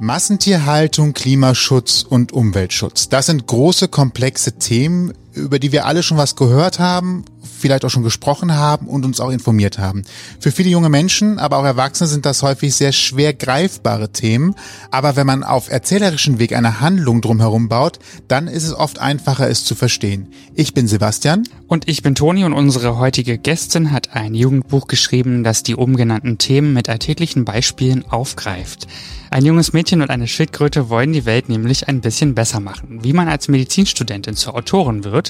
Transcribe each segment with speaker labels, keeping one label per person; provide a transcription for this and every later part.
Speaker 1: Massentierhaltung, Klimaschutz und Umweltschutz. Das sind große, komplexe Themen, über die wir alle schon was gehört haben, vielleicht auch schon gesprochen haben und uns auch informiert haben. Für viele junge Menschen, aber auch Erwachsene sind das häufig sehr schwer greifbare Themen. Aber wenn man auf erzählerischen Weg eine Handlung drumherum baut, dann ist es oft einfacher, es zu verstehen. Ich bin Sebastian.
Speaker 2: Und ich bin Toni und unsere heutige Gästin hat ein Jugendbuch geschrieben, das die oben genannten Themen mit alltäglichen Beispielen aufgreift. Ein junges Mädchen und eine Schildkröte wollen die Welt nämlich ein bisschen besser machen. Wie man als Medizinstudentin zur Autorin wird,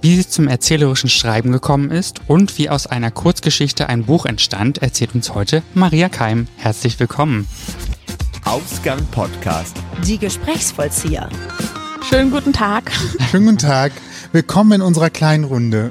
Speaker 2: wie sie zum erzählerischen Schreiben gekommen ist und wie aus einer Kurzgeschichte ein Buch entstand, erzählt uns heute Maria Keim. Herzlich willkommen.
Speaker 3: Ausgang Podcast.
Speaker 4: Die Gesprächsvollzieher.
Speaker 5: Schönen guten Tag.
Speaker 1: Schönen guten Tag. Willkommen in unserer kleinen Runde.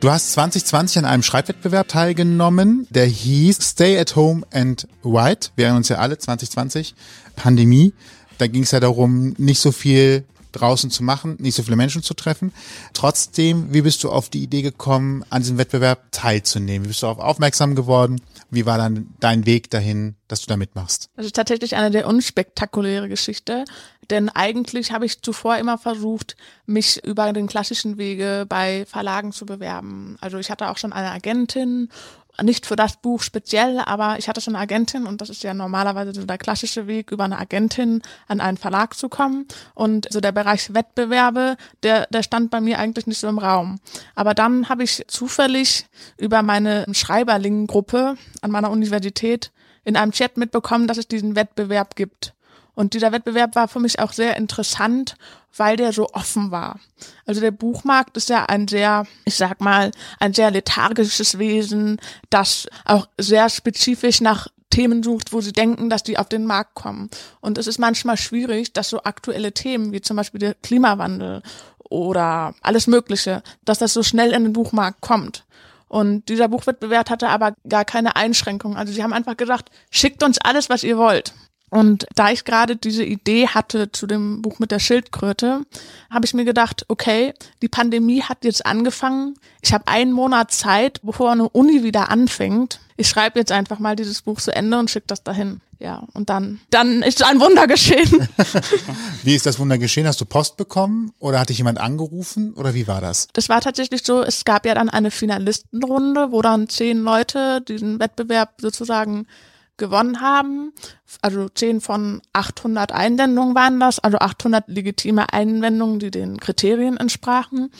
Speaker 1: du hast 2020 an einem Schreibwettbewerb teilgenommen, der hieß Stay at Home and Write. Wir erinnern uns ja alle 2020 Pandemie. Da ging es ja darum, nicht so viel draußen zu machen, nicht so viele Menschen zu treffen. Trotzdem, wie bist du auf die Idee gekommen, an diesem Wettbewerb teilzunehmen? Wie bist du darauf aufmerksam geworden? Wie war dann dein Weg dahin, dass du da mitmachst?
Speaker 5: Das ist tatsächlich eine der unspektakuläre Geschichte, denn eigentlich habe ich zuvor immer versucht, mich über den klassischen Wege bei Verlagen zu bewerben. Also ich hatte auch schon eine Agentin nicht für das Buch speziell, aber ich hatte schon eine Agentin und das ist ja normalerweise so der klassische Weg, über eine Agentin an einen Verlag zu kommen. Und so der Bereich Wettbewerbe, der, der stand bei mir eigentlich nicht so im Raum. Aber dann habe ich zufällig über meine Schreiberlingengruppe an meiner Universität in einem Chat mitbekommen, dass es diesen Wettbewerb gibt. Und dieser Wettbewerb war für mich auch sehr interessant, weil der so offen war. Also der Buchmarkt ist ja ein sehr, ich sag mal, ein sehr lethargisches Wesen, das auch sehr spezifisch nach Themen sucht, wo sie denken, dass die auf den Markt kommen. Und es ist manchmal schwierig, dass so aktuelle Themen wie zum Beispiel der Klimawandel oder alles Mögliche, dass das so schnell in den Buchmarkt kommt. Und dieser Buchwettbewerb hatte aber gar keine Einschränkungen. Also sie haben einfach gesagt, schickt uns alles, was ihr wollt. Und da ich gerade diese Idee hatte zu dem Buch mit der Schildkröte, habe ich mir gedacht, okay, die Pandemie hat jetzt angefangen. Ich habe einen Monat Zeit, bevor eine Uni wieder anfängt. Ich schreibe jetzt einfach mal dieses Buch zu Ende und schicke das dahin. Ja, und dann, dann ist ein Wunder geschehen.
Speaker 1: wie ist das Wunder geschehen? Hast du Post bekommen oder hat dich jemand angerufen oder wie war das?
Speaker 5: Das war tatsächlich so, es gab ja dann eine Finalistenrunde, wo dann zehn Leute diesen Wettbewerb sozusagen gewonnen haben. Also 10 von 800 Einwendungen waren das, also 800 legitime Einwendungen, die den Kriterien entsprachen.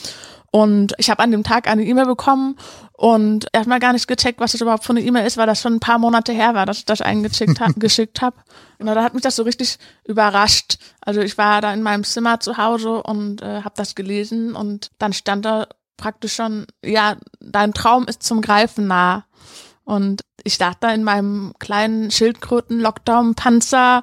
Speaker 5: Und ich habe an dem Tag eine E-Mail bekommen und erstmal gar nicht gecheckt, was das überhaupt für eine E-Mail ist, weil das schon ein paar Monate her war, dass ich das eingeschickt habe. geschickt hab. Und da hat mich das so richtig überrascht. Also ich war da in meinem Zimmer zu Hause und äh, habe das gelesen und dann stand da praktisch schon, ja, dein Traum ist zum Greifen nah. Und ich dachte da in meinem kleinen Schildkröten-Lockdown-Panzer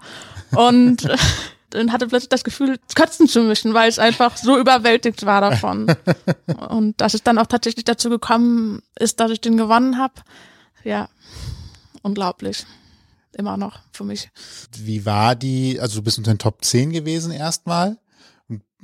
Speaker 5: und dann hatte plötzlich das Gefühl, kotzen zu müssen, weil es einfach so überwältigt war davon. Und dass es dann auch tatsächlich dazu gekommen ist, dass ich den gewonnen habe, ja, unglaublich. Immer noch für mich.
Speaker 1: Wie war die, also du bist unter den Top 10 gewesen erstmal?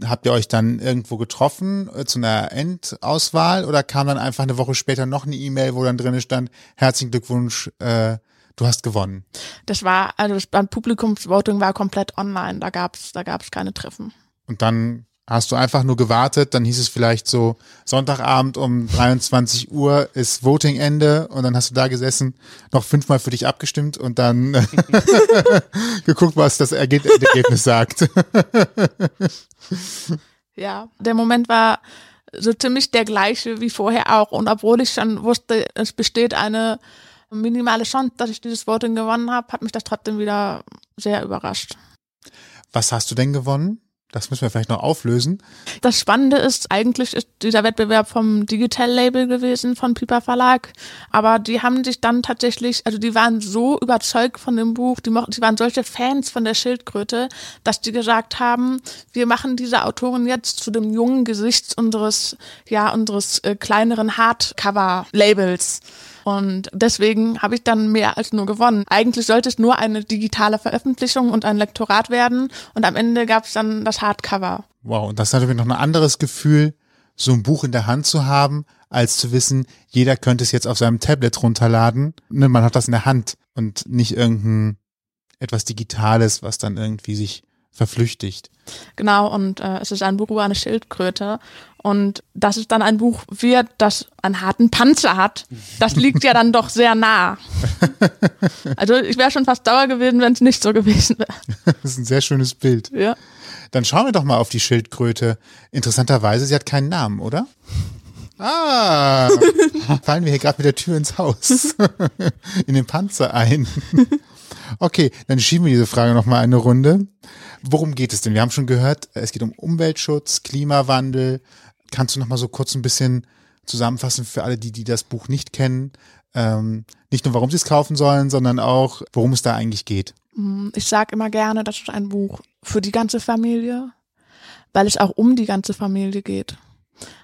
Speaker 1: Habt ihr euch dann irgendwo getroffen äh, zu einer Endauswahl oder kam dann einfach eine Woche später noch eine E-Mail, wo dann drin stand, herzlichen Glückwunsch, äh, du hast gewonnen?
Speaker 5: Das war, also das Publikumsvoting war komplett online, da gab's da gab's keine Treffen.
Speaker 1: Und dann hast du einfach nur gewartet, dann hieß es vielleicht so, Sonntagabend um 23 Uhr ist Voting-Ende und dann hast du da gesessen, noch fünfmal für dich abgestimmt und dann geguckt, was das Ergebnis sagt.
Speaker 5: ja, der Moment war so ziemlich der gleiche wie vorher auch und obwohl ich schon wusste, es besteht eine minimale Chance, dass ich dieses Voting gewonnen habe, hat mich das trotzdem wieder sehr überrascht.
Speaker 1: Was hast du denn gewonnen? Das müssen wir vielleicht noch auflösen.
Speaker 5: Das Spannende ist, eigentlich ist dieser Wettbewerb vom Digital-Label gewesen, von Piper Verlag. Aber die haben sich dann tatsächlich, also die waren so überzeugt von dem Buch, die, die waren solche Fans von der Schildkröte, dass die gesagt haben, wir machen diese Autorin jetzt zu dem jungen Gesicht unseres, ja, unseres äh, kleineren Hardcover-Labels. Und deswegen habe ich dann mehr als nur gewonnen. Eigentlich sollte es nur eine digitale Veröffentlichung und ein Lektorat werden. Und am Ende gab es dann das Hardcover.
Speaker 1: Wow, und das ist natürlich noch ein anderes Gefühl, so ein Buch in der Hand zu haben, als zu wissen, jeder könnte es jetzt auf seinem Tablet runterladen. Ne, man hat das in der Hand und nicht irgendein etwas Digitales, was dann irgendwie sich verflüchtigt.
Speaker 5: Genau, und äh, es ist ein Buch über eine Schildkröte. Und dass es dann ein Buch wird, das einen harten Panzer hat, das liegt ja dann doch sehr nah. Also ich wäre schon fast sauer gewesen, wenn es nicht so gewesen wäre.
Speaker 1: Das ist ein sehr schönes Bild.
Speaker 5: Ja.
Speaker 1: Dann schauen wir doch mal auf die Schildkröte. Interessanterweise, sie hat keinen Namen, oder? Ah, fallen wir hier gerade mit der Tür ins Haus, in den Panzer ein. Okay, dann schieben wir diese Frage nochmal eine Runde. Worum geht es denn? Wir haben schon gehört, es geht um Umweltschutz, Klimawandel. Kannst du nochmal so kurz ein bisschen zusammenfassen für alle, die, die das Buch nicht kennen? Ähm, nicht nur, warum sie es kaufen sollen, sondern auch, worum es da eigentlich geht.
Speaker 5: Ich sage immer gerne, das ist ein Buch für die ganze Familie, weil es auch um die ganze Familie geht.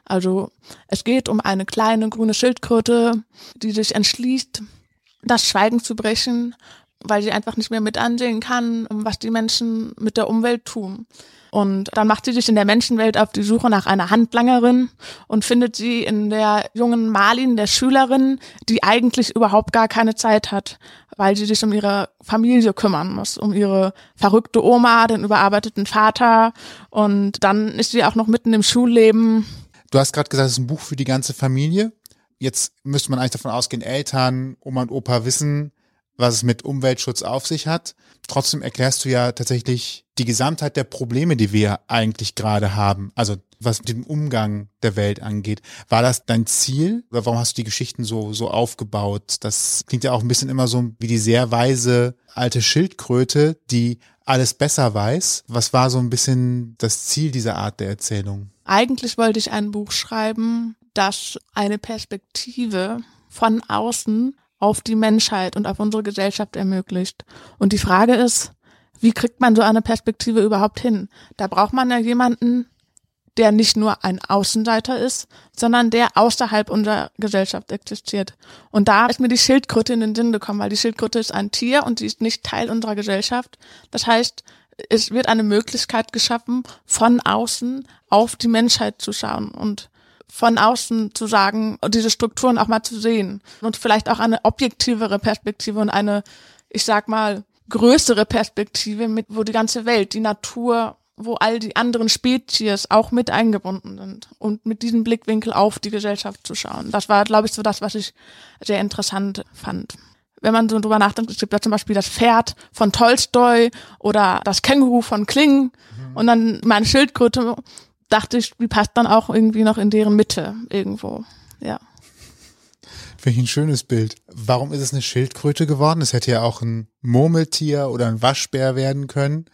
Speaker 5: Also es geht um eine kleine grüne Schildkröte, die sich entschließt, das Schweigen zu brechen, weil sie einfach nicht mehr mit ansehen kann, was die Menschen mit der Umwelt tun. Und dann macht sie sich in der Menschenwelt auf die Suche nach einer Handlangerin und findet sie in der jungen Marlin, der Schülerin, die eigentlich überhaupt gar keine Zeit hat, weil sie sich um ihre Familie kümmern muss, um ihre verrückte Oma, den überarbeiteten Vater und dann ist sie auch noch mitten im Schulleben.
Speaker 1: Du hast gerade gesagt, es ist ein Buch für die ganze Familie. Jetzt müsste man eigentlich davon ausgehen, Eltern, Oma und Opa wissen, was es mit Umweltschutz auf sich hat. Trotzdem erklärst du ja tatsächlich die Gesamtheit der Probleme, die wir eigentlich gerade haben. Also was den Umgang der Welt angeht. War das dein Ziel? Oder warum hast du die Geschichten so, so aufgebaut? Das klingt ja auch ein bisschen immer so wie die sehr weise alte Schildkröte, die alles besser weiß. Was war so ein bisschen das Ziel dieser Art der Erzählung?
Speaker 5: Eigentlich wollte ich ein Buch schreiben, das eine Perspektive von außen auf die Menschheit und auf unsere Gesellschaft ermöglicht. Und die Frage ist, wie kriegt man so eine Perspektive überhaupt hin? Da braucht man ja jemanden, der nicht nur ein Außenseiter ist, sondern der außerhalb unserer Gesellschaft existiert. Und da ist mir die Schildkröte in den Sinn gekommen, weil die Schildkröte ist ein Tier und sie ist nicht Teil unserer Gesellschaft. Das heißt, es wird eine Möglichkeit geschaffen, von außen auf die Menschheit zu schauen und von außen zu sagen, diese Strukturen auch mal zu sehen und vielleicht auch eine objektivere Perspektive und eine, ich sag mal, größere Perspektive, mit, wo die ganze Welt, die Natur, wo all die anderen Spezies auch mit eingebunden sind und mit diesem Blickwinkel auf die Gesellschaft zu schauen. Das war, glaube ich, so das, was ich sehr interessant fand. Wenn man so drüber nachdenkt, es gibt ja zum Beispiel das Pferd von Tolstoi oder das Känguru von Kling mhm. und dann meine Schildkröte dachte ich, die passt dann auch irgendwie noch in deren Mitte irgendwo. Ja.
Speaker 1: Finde ich ein schönes Bild. Warum ist es eine Schildkröte geworden? Es hätte ja auch ein Murmeltier oder ein Waschbär werden können.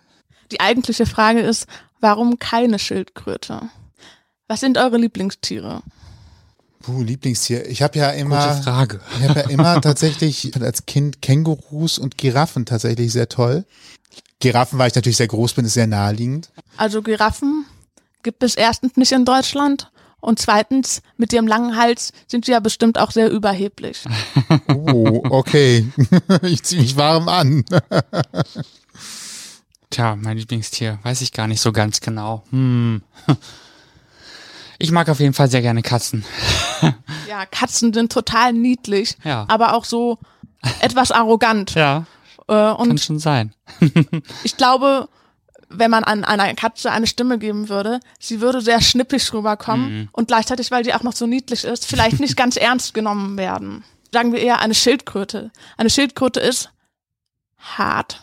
Speaker 5: Die eigentliche Frage ist, warum keine Schildkröte? Was sind eure Lieblingstiere?
Speaker 1: Puh, Lieblingstier. Ich habe ja immer,
Speaker 2: Gute Frage.
Speaker 1: ich habe ja immer tatsächlich als Kind Kängurus und Giraffen tatsächlich sehr toll. Giraffen, weil ich natürlich sehr groß bin, ist sehr naheliegend.
Speaker 5: Also Giraffen gibt es erstens nicht in Deutschland und zweitens, mit ihrem langen Hals sind sie ja bestimmt auch sehr überheblich.
Speaker 1: Oh, okay. ich ziehe mich warm an.
Speaker 2: Tja, mein Lieblingstier, weiß ich gar nicht so ganz genau. Hm. Ich mag auf jeden Fall sehr gerne Katzen.
Speaker 5: Ja, Katzen sind total niedlich,
Speaker 2: Ja.
Speaker 5: aber auch so etwas arrogant.
Speaker 2: Ja,
Speaker 5: Äh,
Speaker 2: kann
Speaker 5: und
Speaker 2: schon sein.
Speaker 5: ich glaube, wenn man an einer Katze eine Stimme geben würde, sie würde sehr schnippig rüberkommen und gleichzeitig, weil sie auch noch so niedlich ist, vielleicht nicht ganz ernst genommen werden. Sagen wir eher eine Schildkröte. Eine Schildkröte ist hart,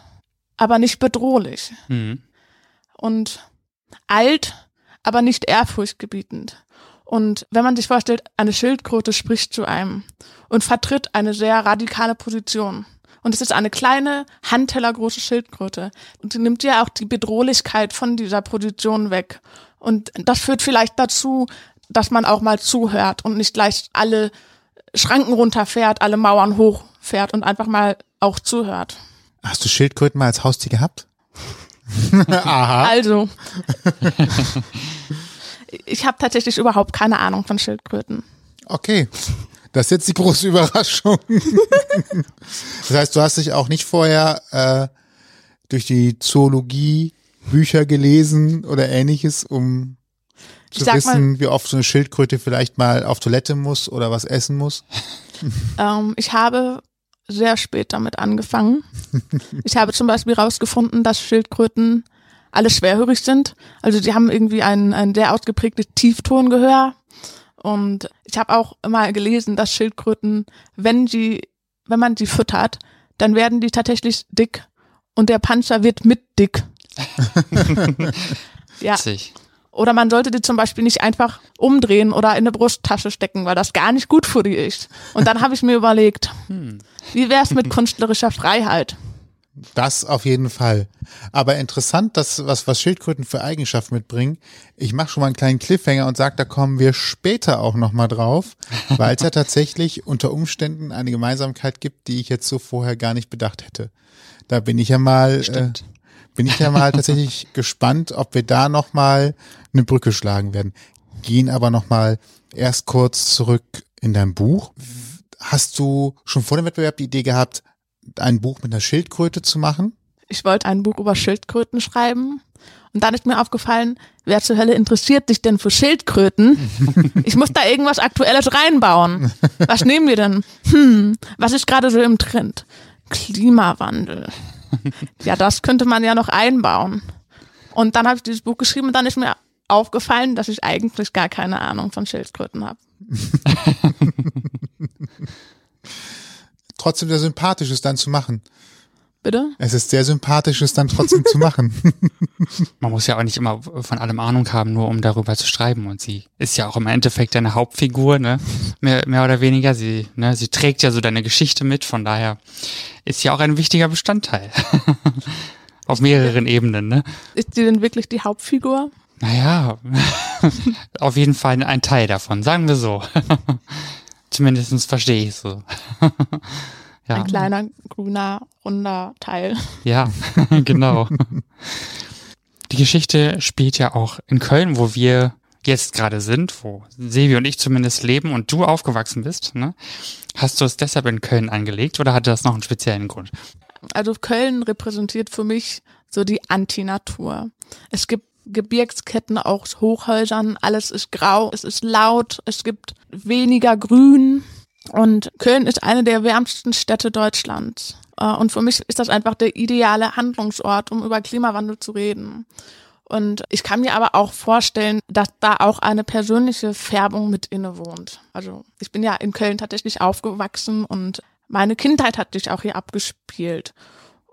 Speaker 5: aber nicht bedrohlich.
Speaker 2: Mhm.
Speaker 5: und alt, aber nicht ehrfurchtgebietend. Und wenn man sich vorstellt, eine Schildkröte spricht zu einem und vertritt eine sehr radikale Position. Und es ist eine kleine, handtellergroße Schildkröte. Und sie nimmt ja auch die Bedrohlichkeit von dieser Position weg. Und das führt vielleicht dazu, dass man auch mal zuhört und nicht gleich alle Schranken runterfährt, alle Mauern hochfährt und einfach mal auch zuhört.
Speaker 1: Hast du Schildkröten mal als Haustier gehabt? Aha.
Speaker 5: Also, ich habe tatsächlich überhaupt keine Ahnung von Schildkröten.
Speaker 1: Okay. Das ist jetzt die große Überraschung. das heißt, du hast dich auch nicht vorher äh, durch die Zoologie Bücher gelesen oder ähnliches, um zu wissen, wie oft so eine Schildkröte vielleicht mal auf Toilette muss oder was essen muss.
Speaker 5: Ähm, ich habe sehr spät damit angefangen. Ich habe zum Beispiel herausgefunden, dass Schildkröten alle schwerhörig sind. Also die haben irgendwie ein, ein sehr ausgeprägtes Tieftongehör. Und ich habe auch mal gelesen, dass Schildkröten, wenn die, wenn man sie füttert, dann werden die tatsächlich dick und der Panzer wird mit dick. ja.
Speaker 2: Witzig.
Speaker 5: Oder man sollte die zum Beispiel nicht einfach umdrehen oder in eine Brusttasche stecken, weil das gar nicht gut für die ist. Und dann habe ich mir überlegt, wie wäre es mit künstlerischer Freiheit?
Speaker 1: Das auf jeden Fall. Aber interessant, dass was, was Schildkröten für Eigenschaften mitbringen. Ich mache schon mal einen kleinen Cliffhanger und sage, da kommen wir später auch nochmal drauf, weil es ja tatsächlich unter Umständen eine Gemeinsamkeit gibt, die ich jetzt so vorher gar nicht bedacht hätte. Da bin ich ja mal, äh, bin ich ja mal tatsächlich gespannt, ob wir da nochmal eine Brücke schlagen werden. Gehen aber nochmal erst kurz zurück in dein Buch. Hast du schon vor dem Wettbewerb die Idee gehabt, ein Buch mit einer Schildkröte zu machen?
Speaker 5: Ich wollte ein Buch über Schildkröten schreiben. Und dann ist mir aufgefallen, wer zur Hölle interessiert sich denn für Schildkröten? Ich muss da irgendwas Aktuelles reinbauen. Was nehmen wir denn? Hm, was ist gerade so im Trend? Klimawandel. Ja, das könnte man ja noch einbauen. Und dann habe ich dieses Buch geschrieben und dann ist mir aufgefallen, dass ich eigentlich gar keine Ahnung von Schildkröten habe.
Speaker 1: Trotzdem sehr sympathisch ist dann zu machen.
Speaker 5: Bitte?
Speaker 1: Es ist sehr sympathisch, es dann trotzdem zu machen.
Speaker 2: Man muss ja auch nicht immer von allem Ahnung haben, nur um darüber zu schreiben. Und sie ist ja auch im Endeffekt deine Hauptfigur, ne? Mehr, mehr oder weniger. Sie, ne, sie trägt ja so deine Geschichte mit, von daher ist ja auch ein wichtiger Bestandteil. Auf mehreren Ebenen, ne?
Speaker 5: Ist sie denn wirklich die Hauptfigur?
Speaker 2: Naja, auf jeden Fall ein Teil davon, sagen wir so. Zumindest verstehe ich so. ja.
Speaker 5: Ein kleiner, grüner, runder Teil.
Speaker 2: Ja, genau. Die Geschichte spielt ja auch in Köln, wo wir jetzt gerade sind, wo Sevi und ich zumindest leben und du aufgewachsen bist. Ne? Hast du es deshalb in Köln angelegt oder hatte das noch einen speziellen Grund?
Speaker 5: Also Köln repräsentiert für mich so die Antinatur. Es gibt Gebirgsketten aus Hochhäusern, alles ist grau, es ist laut, es gibt weniger Grün und Köln ist eine der wärmsten Städte Deutschlands. Äh, Und für mich ist das einfach der ideale Handlungsort, um über Klimawandel zu reden. Und ich kann mir aber auch vorstellen, dass da auch eine persönliche Färbung mit innewohnt. Also ich bin ja in Köln tatsächlich aufgewachsen und meine Kindheit hat sich auch hier abgespielt.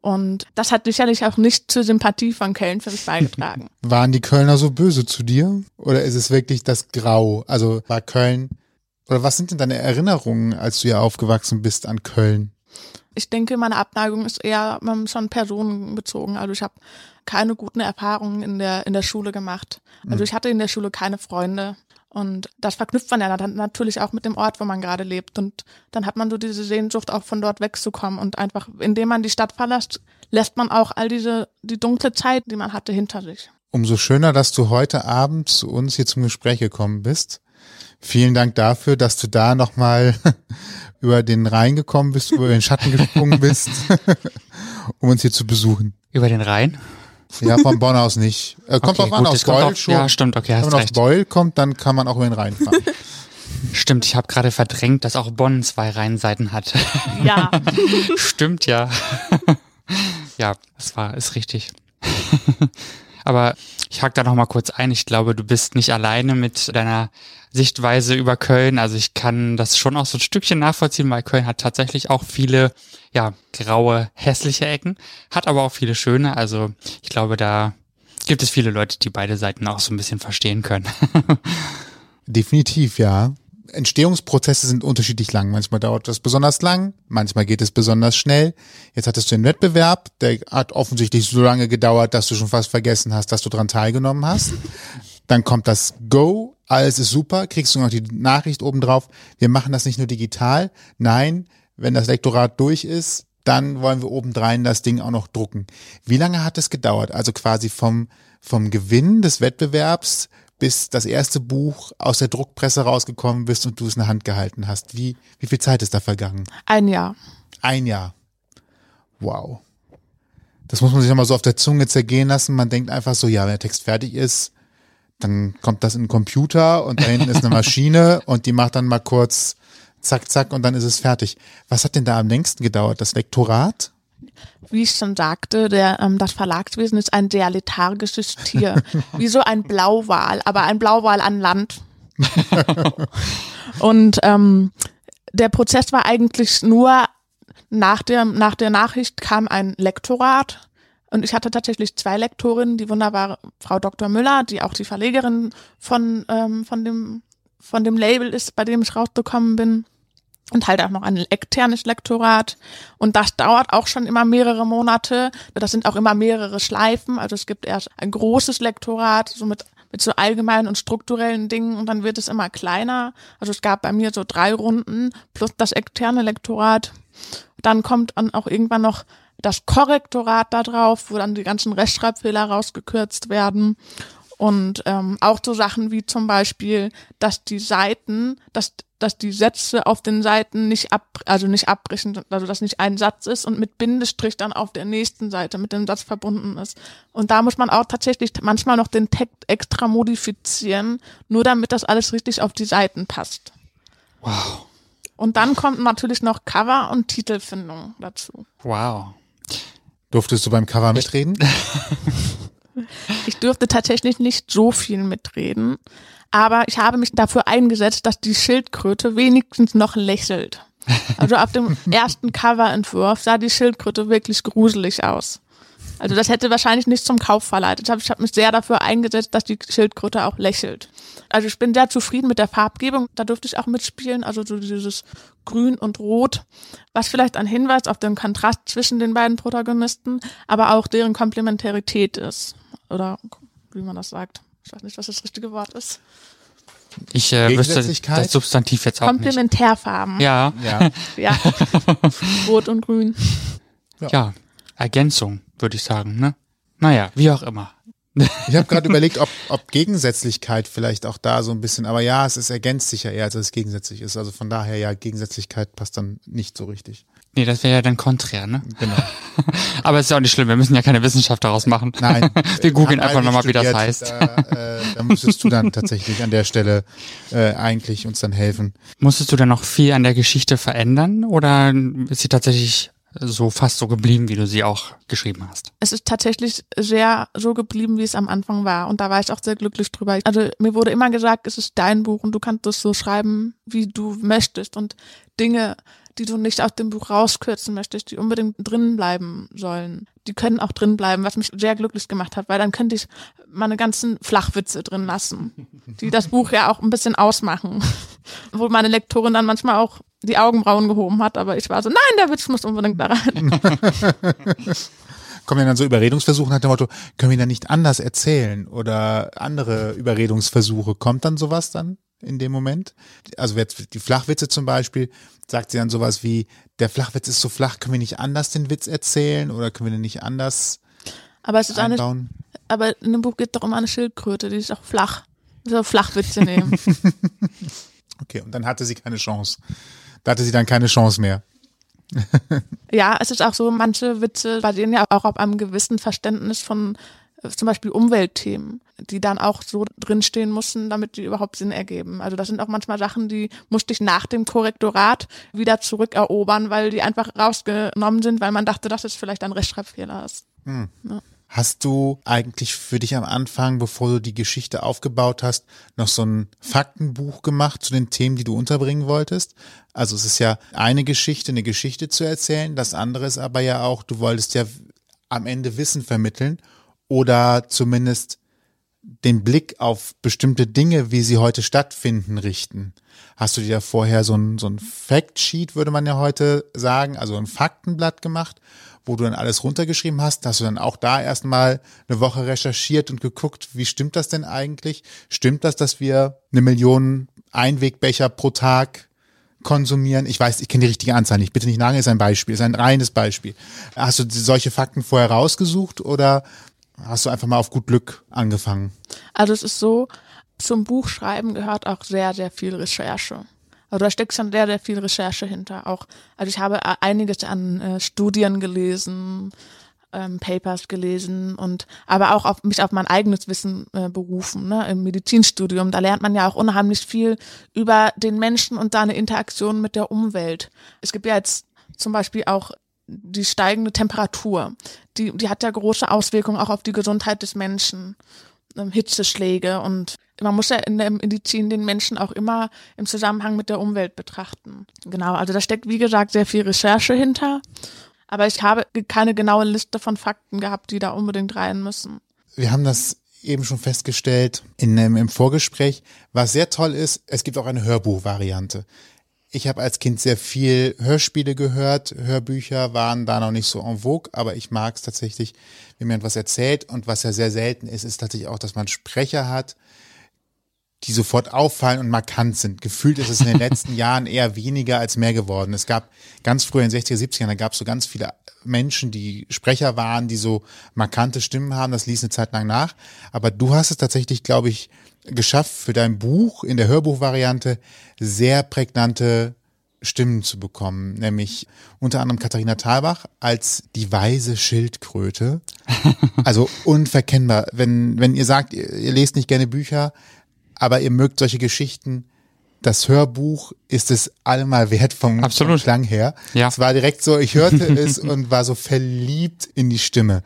Speaker 5: Und das hat sicherlich auch nicht zur Sympathie von Köln für mich beigetragen.
Speaker 1: Waren die Kölner so böse zu dir? Oder ist es wirklich das Grau? Also war Köln, oder was sind denn deine Erinnerungen, als du ja aufgewachsen bist an Köln?
Speaker 5: Ich denke, meine Abneigung ist eher schon personenbezogen. Also ich habe keine guten Erfahrungen in der, in der Schule gemacht. Also ich hatte in der Schule keine Freunde. Und das verknüpft man ja dann natürlich auch mit dem Ort, wo man gerade lebt. Und dann hat man so diese Sehnsucht, auch von dort wegzukommen. Und einfach, indem man die Stadt verlässt, lässt man auch all diese, die dunkle Zeit, die man hatte, hinter sich.
Speaker 1: Umso schöner, dass du heute Abend zu uns hier zum Gespräch gekommen bist. Vielen Dank dafür, dass du da nochmal über den Rhein gekommen bist, über den Schatten gesprungen bist, um uns hier zu besuchen.
Speaker 2: Über den Rhein?
Speaker 1: Ja, von Bonn aus nicht. Äh, kommt
Speaker 2: Okay,
Speaker 1: an,
Speaker 2: gut,
Speaker 1: aus Beul schon.
Speaker 2: ja, stimmt, okay,
Speaker 1: Wenn
Speaker 2: hast
Speaker 1: man aus
Speaker 2: recht.
Speaker 1: Beul kommt, dann kann man auch über den Rhein fahren.
Speaker 2: Stimmt, ich habe gerade verdrängt, dass auch Bonn zwei Rheinseiten hat.
Speaker 5: Ja.
Speaker 2: Stimmt, ja. ja, das war, ist richtig. Aber ich hake da noch mal kurz ein. Ich glaube, du bist nicht alleine mit deiner Sichtweise über Köln. Also ich kann das schon auch so ein Stückchen nachvollziehen, weil Köln hat tatsächlich auch viele, ja, graue, hässliche Ecken, hat aber auch viele schöne. Also ich glaube, da gibt es viele Leute, die beide Seiten auch so ein bisschen verstehen können.
Speaker 1: Definitiv, ja. Entstehungsprozesse sind unterschiedlich lang. Manchmal dauert das besonders lang, manchmal geht es besonders schnell. Jetzt hattest du einen Wettbewerb, der hat offensichtlich so lange gedauert, dass du schon fast vergessen hast, dass du dran teilgenommen hast. Dann kommt das Go, alles ist super, kriegst du noch die Nachricht obendrauf, wir machen das nicht nur digital, nein, wenn das Lektorat durch ist, dann wollen wir obendrein das Ding auch noch drucken. Wie lange hat es gedauert? Also quasi vom, vom Gewinn des Wettbewerbs bis das erste Buch aus der Druckpresse rausgekommen bist und du es in der Hand gehalten hast. Wie, wie viel Zeit ist da vergangen?
Speaker 5: Ein Jahr.
Speaker 1: Ein Jahr. Wow. Das muss man sich nochmal so auf der Zunge zergehen lassen. Man denkt einfach so, ja, wenn der Text fertig ist, dann kommt das in den Computer und da hinten ist eine Maschine und die macht dann mal kurz zack, zack und dann ist es fertig. Was hat denn da am längsten gedauert? Das Lektorat?
Speaker 5: Wie ich schon sagte, der, ähm, das Verlagswesen ist ein sehr lethargisches Tier. Wie so ein Blauwal, aber ein Blauwal an Land. und ähm, der Prozess war eigentlich nur nach der, nach der Nachricht kam ein Lektorat. Und ich hatte tatsächlich zwei Lektorinnen, die wunderbare Frau Dr. Müller, die auch die Verlegerin von, ähm, von, dem, von dem Label ist, bei dem ich rausgekommen bin. Und halt auch noch ein externes Lektorat. Und das dauert auch schon immer mehrere Monate. Das sind auch immer mehrere Schleifen. Also es gibt erst ein großes Lektorat, so mit mit so allgemeinen und strukturellen Dingen und dann wird es immer kleiner. Also es gab bei mir so drei Runden plus das externe Lektorat. Dann kommt dann auch irgendwann noch das Korrektorat da drauf, wo dann die ganzen Rechtschreibfehler rausgekürzt werden. Und ähm, auch so Sachen wie zum Beispiel, dass die Seiten, dass, dass die Sätze auf den Seiten nicht ab, also nicht abbrechen, also dass nicht ein Satz ist und mit Bindestrich dann auf der nächsten Seite mit dem Satz verbunden ist. Und da muss man auch tatsächlich manchmal noch den Text extra modifizieren, nur damit das alles richtig auf die Seiten passt.
Speaker 2: Wow.
Speaker 5: Und dann kommt natürlich noch Cover und Titelfindung dazu.
Speaker 2: Wow.
Speaker 1: Durftest du beim Cover mitreden?
Speaker 5: Ich durfte tatsächlich nicht so viel mitreden, aber ich habe mich dafür eingesetzt, dass die Schildkröte wenigstens noch lächelt. Also auf dem ersten Coverentwurf sah die Schildkröte wirklich gruselig aus. Also das hätte wahrscheinlich nicht zum Kauf verleitet. Ich habe mich sehr dafür eingesetzt, dass die Schildkröte auch lächelt. Also ich bin sehr zufrieden mit der Farbgebung. Da durfte ich auch mitspielen. Also so dieses Grün und Rot, was vielleicht ein Hinweis auf den Kontrast zwischen den beiden Protagonisten, aber auch deren Komplementarität ist. Oder wie man das sagt. Ich weiß nicht, was das richtige Wort ist.
Speaker 2: Ich äh, wüsste das Substantiv jetzt auch nicht.
Speaker 5: Komplementärfarben.
Speaker 2: Ja,
Speaker 1: Ja.
Speaker 5: Ja. Rot und Grün.
Speaker 2: ja. Ergänzung, würde ich sagen, ne? Naja, wie auch immer.
Speaker 1: Ich habe gerade überlegt, ob, ob Gegensätzlichkeit vielleicht auch da so ein bisschen, aber ja, es ist ergänzt sich ja eher, als es gegensätzlich ist. Also von daher ja, Gegensätzlichkeit passt dann nicht so richtig.
Speaker 2: Nee, das wäre ja dann konträr, ne?
Speaker 1: Genau.
Speaker 2: Aber ist ja auch nicht schlimm, wir müssen ja keine Wissenschaft daraus machen.
Speaker 1: Nein.
Speaker 2: Wir googeln einfach nochmal, wie das heißt.
Speaker 1: Da, äh, da müsstest du dann tatsächlich an der Stelle äh, eigentlich uns dann helfen.
Speaker 2: Musstest du dann noch viel an der Geschichte verändern oder ist sie tatsächlich so fast so geblieben, wie du sie auch geschrieben hast?
Speaker 5: Es ist tatsächlich sehr so geblieben, wie es am Anfang war. Und da war ich auch sehr glücklich drüber. Also mir wurde immer gesagt, es ist dein Buch und du kannst es so schreiben, wie du möchtest. Und Dinge, die du nicht aus dem Buch rauskürzen möchtest, die unbedingt drin bleiben sollen, die können auch drin bleiben, was mich sehr glücklich gemacht hat, weil dann könnte ich meine ganzen Flachwitze drin lassen, die das Buch ja auch ein bisschen ausmachen. Wo meine Lektorin dann manchmal auch die Augenbrauen gehoben hat, aber ich war so, nein, der Witz muss unbedingt da rein.
Speaker 1: Kommen ja dann so Überredungsversuche nach dem Motto, können wir dann nicht anders erzählen oder andere Überredungsversuche? Kommt dann sowas dann in dem Moment? Also jetzt die Flachwitze zum Beispiel, sagt sie dann sowas wie, der Flachwitz ist so flach, können wir nicht anders den Witz erzählen oder können wir den nicht anders
Speaker 5: Aber es ist eine, aber in dem Buch geht es doch um eine Schildkröte, die ist auch flach. So Flachwitze nehmen.
Speaker 1: Okay, und dann hatte sie keine Chance. Da hatte sie dann keine Chance mehr.
Speaker 5: Ja, es ist auch so, manche Witze basieren ja auch auf einem gewissen Verständnis von äh, zum Beispiel Umweltthemen, die dann auch so drinstehen mussten, damit die überhaupt Sinn ergeben. Also das sind auch manchmal Sachen, die musste ich nach dem Korrektorat wieder zurückerobern, weil die einfach rausgenommen sind, weil man dachte, dass es vielleicht ein Rechtschreibfehler ist.
Speaker 1: Hast du eigentlich für dich am Anfang, bevor du die Geschichte aufgebaut hast, noch so ein Faktenbuch gemacht zu den Themen, die du unterbringen wolltest? Also es ist ja eine Geschichte, eine Geschichte zu erzählen. Das andere ist aber ja auch, du wolltest ja am Ende Wissen vermitteln oder zumindest den Blick auf bestimmte Dinge, wie sie heute stattfinden, richten. Hast du dir vorher so ein, so ein Factsheet, würde man ja heute sagen, also ein Faktenblatt gemacht, wo du dann alles runtergeschrieben hast? Hast du dann auch da erstmal eine Woche recherchiert und geguckt, wie stimmt das denn eigentlich? Stimmt das, dass wir eine Million Einwegbecher pro Tag konsumieren? Ich weiß, ich kenne die richtige Anzahl nicht. Bitte nicht nageln, ist ein Beispiel, ist ein reines Beispiel. Hast du solche Fakten vorher rausgesucht oder hast du einfach mal auf gut Glück angefangen?
Speaker 5: Also es ist so, zum Buchschreiben gehört auch sehr, sehr viel Recherche. Also da steckt schon sehr, sehr viel Recherche hinter. Auch, also ich habe einiges an äh, Studien gelesen, ähm, Papers gelesen und aber auch auf mich auf mein eigenes Wissen äh, berufen, ne, im Medizinstudium. Da lernt man ja auch unheimlich viel über den Menschen und seine Interaktion mit der Umwelt. Es gibt ja jetzt zum Beispiel auch die steigende Temperatur. Die, die hat ja große Auswirkungen auch auf die Gesundheit des Menschen. Ähm, Hitzeschläge und man muss ja in der Medizin den Menschen auch immer im Zusammenhang mit der Umwelt betrachten. Genau, also da steckt wie gesagt sehr viel Recherche hinter, aber ich habe keine genaue Liste von Fakten gehabt, die da unbedingt rein müssen.
Speaker 1: Wir haben das eben schon festgestellt in, im Vorgespräch. Was sehr toll ist, es gibt auch eine Hörbuchvariante. Ich habe als Kind sehr viel Hörspiele gehört, Hörbücher waren da noch nicht so en vogue, aber ich mag es tatsächlich, wenn mir etwas erzählt und was ja sehr selten ist, ist tatsächlich auch, dass man Sprecher hat, die sofort auffallen und markant sind. Gefühlt ist es in den letzten Jahren eher weniger als mehr geworden. Es gab ganz früher in den 60er, 70er, da gab es so ganz viele Menschen, die Sprecher waren, die so markante Stimmen haben. Das ließ eine Zeit lang nach. Aber du hast es tatsächlich, glaube ich, geschafft, für dein Buch in der Hörbuchvariante sehr prägnante Stimmen zu bekommen, nämlich unter anderem Katharina Thalbach als die weise Schildkröte. Also unverkennbar. Wenn, wenn ihr sagt, ihr, ihr lest nicht gerne Bücher, aber ihr mögt solche Geschichten, das Hörbuch ist es allemal wert vom,
Speaker 2: Absolut.
Speaker 1: vom Klang her.
Speaker 2: Ja.
Speaker 1: Es war direkt so, ich hörte es und war so verliebt in die Stimme.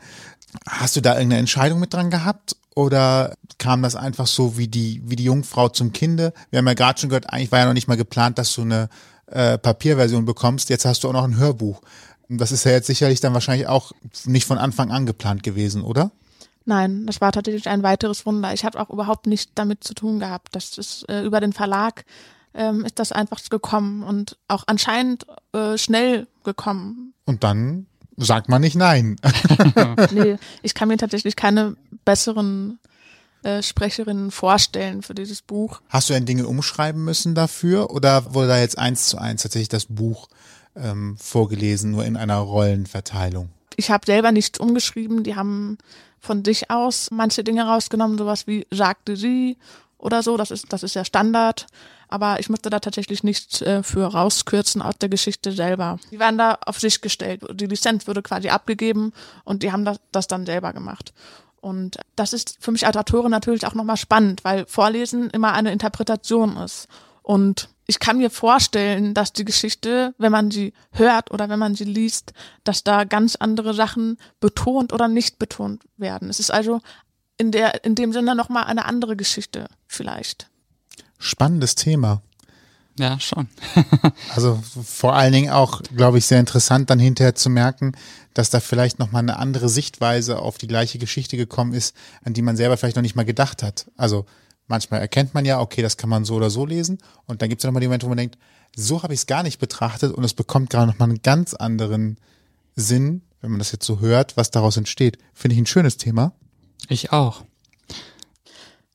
Speaker 1: Hast du da irgendeine Entscheidung mit dran gehabt oder kam das einfach so wie die, wie die Jungfrau zum Kinde? Wir haben ja gerade schon gehört, eigentlich war ja noch nicht mal geplant, dass du eine äh, Papierversion bekommst. Jetzt hast du auch noch ein Hörbuch. Das ist ja jetzt sicherlich dann wahrscheinlich auch nicht von Anfang an geplant gewesen, oder?
Speaker 5: Nein, das war tatsächlich ein weiteres Wunder. Ich habe auch überhaupt nichts damit zu tun gehabt. Das ist äh, über den Verlag ähm, ist das einfach gekommen und auch anscheinend äh, schnell gekommen.
Speaker 1: Und dann sagt man nicht nein.
Speaker 5: nee, ich kann mir tatsächlich keine besseren äh, Sprecherinnen vorstellen für dieses Buch.
Speaker 1: Hast du denn Dinge umschreiben müssen dafür oder wurde da jetzt eins zu eins tatsächlich das Buch ähm, vorgelesen, nur in einer Rollenverteilung?
Speaker 5: Ich habe selber nichts umgeschrieben. Die haben von sich aus manche Dinge rausgenommen, sowas wie de Gie oder so. Das ist, das ist ja Standard. Aber ich musste da tatsächlich nichts äh, für rauskürzen aus der Geschichte selber. Die waren da auf sich gestellt. Die Lizenz wurde quasi abgegeben und die haben das, das dann selber gemacht. Und das ist für mich als Autorin natürlich auch nochmal spannend, weil Vorlesen immer eine Interpretation ist. Und ich kann mir vorstellen, dass die Geschichte, wenn man sie hört oder wenn man sie liest, dass da ganz andere Sachen betont oder nicht betont werden. Es ist also in der, in dem Sinne nochmal eine andere Geschichte vielleicht.
Speaker 1: Spannendes Thema.
Speaker 2: Ja, schon.
Speaker 1: Also vor allen Dingen auch, glaube ich, sehr interessant dann hinterher zu merken, dass da vielleicht nochmal eine andere Sichtweise auf die gleiche Geschichte gekommen ist, an die man selber vielleicht noch nicht mal gedacht hat. Also manchmal erkennt man ja, okay, das kann man so oder so lesen. Und dann gibt es ja nochmal die Momente, wo man denkt, so habe ich es gar nicht betrachtet und es bekommt gerade nochmal einen ganz anderen Sinn, wenn man das jetzt so hört, was daraus entsteht. Finde ich ein schönes Thema.
Speaker 2: Ich auch.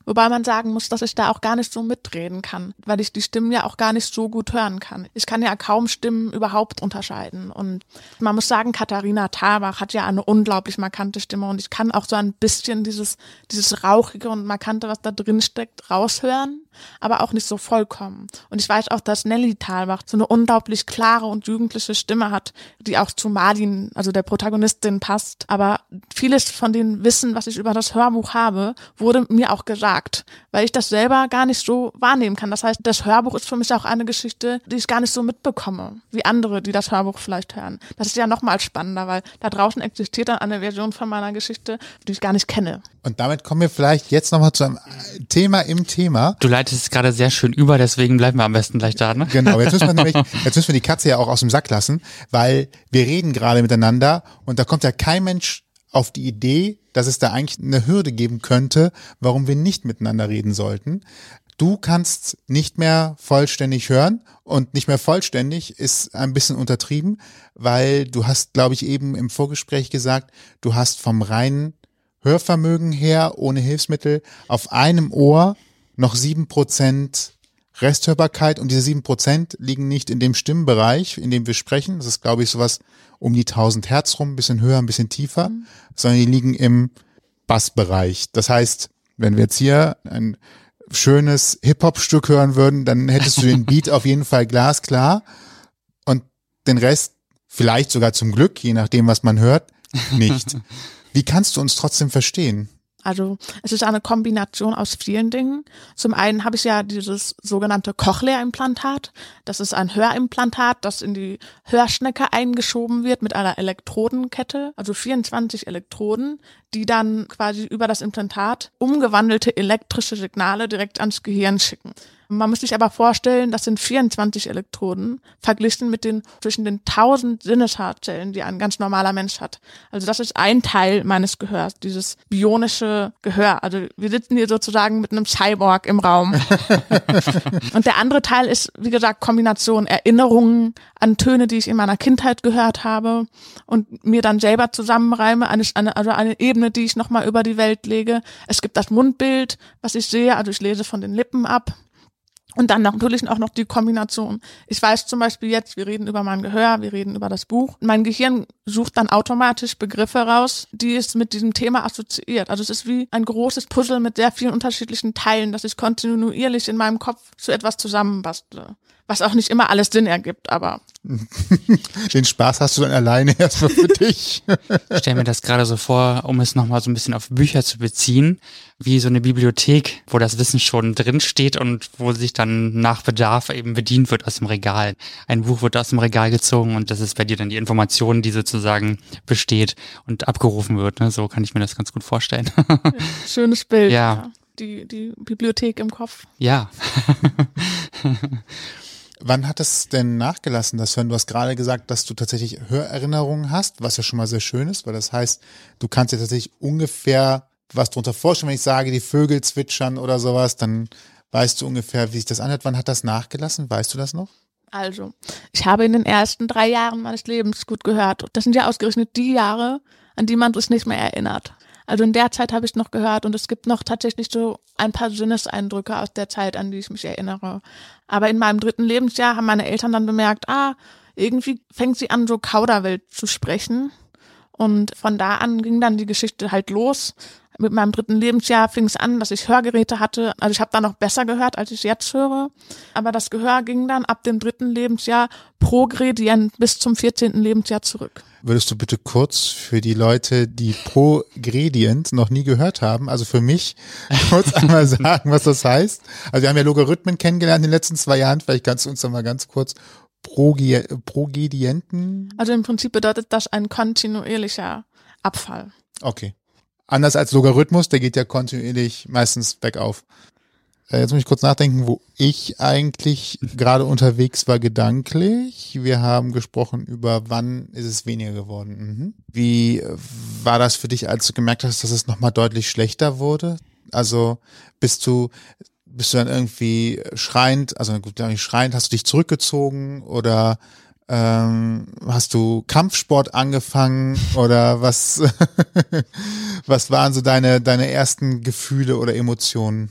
Speaker 5: Wobei man sagen muss, dass ich da auch gar nicht so mitreden kann, weil ich die Stimmen ja auch gar nicht so gut hören kann. Ich kann ja kaum Stimmen überhaupt unterscheiden. Und man muss sagen, Katharina Thabach hat ja eine unglaublich markante Stimme und ich kann auch so ein bisschen dieses, dieses Rauchige und Markante, was da drin steckt, raushören, aber auch nicht so vollkommen. Und ich weiß auch, dass Nelly Thalbach so eine unglaublich klare und jugendliche Stimme hat, die auch zu Marlin, also der Protagonistin, passt. Aber vieles von dem Wissen, was ich über das Hörbuch habe, wurde mir auch gesagt gesagt, weil ich das selber gar nicht so wahrnehmen kann. Das heißt, das Hörbuch ist für mich auch eine Geschichte, die ich gar nicht so mitbekomme, wie andere, die das Hörbuch vielleicht hören. Das ist ja nochmal spannender, weil da draußen existiert dann eine Version von meiner Geschichte, die ich gar nicht kenne.
Speaker 1: Und damit kommen wir vielleicht jetzt nochmal zu einem Thema im Thema.
Speaker 2: Du leitest es gerade sehr schön über, deswegen bleiben wir am besten gleich da. Ne?
Speaker 1: Genau, jetzt müssen wir nämlich, jetzt müssen wir die Katze ja auch aus dem Sack lassen, weil wir reden gerade miteinander und da kommt ja kein Mensch auf die Idee, dass es da eigentlich eine Hürde geben könnte, warum wir nicht miteinander reden sollten. Du kannst nicht mehr vollständig hören und nicht mehr vollständig ist ein bisschen untertrieben, weil du hast, glaube ich, eben im Vorgespräch gesagt, du hast vom reinen Hörvermögen her ohne Hilfsmittel auf einem Ohr noch sieben Prozent Resthörbarkeit und diese sieben Prozent liegen nicht in dem Stimmbereich, in dem wir sprechen. Das ist, glaube ich, sowas um die 1000 Hertz rum, ein bisschen höher, ein bisschen tiefer, mhm. sondern die liegen im Bassbereich. Das heißt, wenn wir jetzt hier ein schönes Hip-Hop-Stück hören würden, dann hättest du den Beat auf jeden Fall glasklar und den Rest vielleicht sogar zum Glück, je nachdem, was man hört, nicht. Wie kannst du uns trotzdem verstehen?
Speaker 5: Also es ist eine Kombination aus vielen Dingen. Zum einen habe ich ja dieses sogenannte Cochlea-Implantat. Das ist ein Hörimplantat, das in die Hörschnecke eingeschoben wird mit einer Elektrodenkette, also 24 Elektroden, die dann quasi über das Implantat umgewandelte elektrische Signale direkt ans Gehirn schicken. Man muss sich aber vorstellen, das sind 24 Elektroden, verglichen mit den zwischen den 1000 Sinneshaarzellen, die ein ganz normaler Mensch hat. Also das ist ein Teil meines Gehörs, dieses bionische Gehör. Also wir sitzen hier sozusagen mit einem Cyborg im Raum. Und der andere Teil ist, wie gesagt, Kombination Erinnerungen an Töne, die ich in meiner Kindheit gehört habe und mir dann selber zusammenreime, eine, eine, also eine Ebene, die ich nochmal über die Welt lege. Es gibt das Mundbild, was ich sehe, also ich lese von den Lippen ab. Und dann natürlich auch noch die Kombination. Ich weiß zum Beispiel jetzt, wir reden über mein Gehör, wir reden über das Buch. Mein Gehirn sucht dann automatisch Begriffe raus, die es mit diesem Thema assoziiert. Also es ist wie ein großes Puzzle mit sehr vielen unterschiedlichen Teilen, dass ich kontinuierlich in meinem Kopf zu etwas zusammenbastle. Was auch nicht immer alles Sinn ergibt, aber.
Speaker 1: Den Spaß hast du dann alleine erstmal für dich.
Speaker 2: Ich stelle mir das gerade so vor, um es nochmal so ein bisschen auf Bücher zu beziehen, wie so eine Bibliothek, wo das Wissen schon drin steht und wo sich dann nach Bedarf eben bedient wird aus dem Regal. Ein Buch wird aus dem Regal gezogen und das ist bei dir dann die Information, die sozusagen besteht und abgerufen wird. Ne? So kann ich mir das ganz gut vorstellen.
Speaker 5: Schönes Bild.
Speaker 2: Ja.
Speaker 5: Die, die Bibliothek im Kopf.
Speaker 2: Ja.
Speaker 1: Wann hat es denn nachgelassen, das Hören? Du hast gerade gesagt, dass du tatsächlich Hörerinnerungen hast, was ja schon mal sehr schön ist, weil das heißt, du kannst dir tatsächlich ungefähr was drunter vorstellen. Wenn ich sage, die Vögel zwitschern oder sowas, dann weißt du ungefähr, wie sich das anhört. Wann hat das nachgelassen? Weißt du das noch?
Speaker 5: Also, ich habe in den ersten drei Jahren meines Lebens gut gehört. Das sind ja ausgerechnet die Jahre, an die man sich nicht mehr erinnert. Also in der Zeit habe ich noch gehört und es gibt noch tatsächlich so ein paar Sinneseindrücke aus der Zeit, an die ich mich erinnere. Aber in meinem dritten Lebensjahr haben meine Eltern dann bemerkt, ah, irgendwie fängt sie an, so Kauderwelt zu sprechen. Und von da an ging dann die Geschichte halt los. Mit meinem dritten Lebensjahr fing es an, dass ich Hörgeräte hatte. Also ich habe da noch besser gehört, als ich jetzt höre. Aber das Gehör ging dann ab dem dritten Lebensjahr progredient bis zum 14. Lebensjahr zurück.
Speaker 1: Würdest du bitte kurz für die Leute, die pro Gradient noch nie gehört haben, also für mich, kurz einmal sagen, was das heißt? Also wir haben ja Logarithmen kennengelernt in den letzten zwei Jahren. Vielleicht kannst du uns da mal ganz kurz Progi Progredienten.
Speaker 5: Also im Prinzip bedeutet das ein kontinuierlicher Abfall.
Speaker 1: Okay. Anders als Logarithmus, der geht ja kontinuierlich meistens bergauf. Äh, Jetzt muss ich kurz nachdenken, wo ich eigentlich gerade unterwegs war gedanklich. Wir haben gesprochen über, wann ist es weniger geworden. Mhm. Wie war das für dich, als du gemerkt hast, dass es nochmal deutlich schlechter wurde? Also bist du, bist du dann irgendwie schreiend, also gut, nicht schreiend, hast du dich zurückgezogen oder ähm, hast du Kampfsport angefangen oder was, was waren so deine, deine ersten Gefühle oder Emotionen?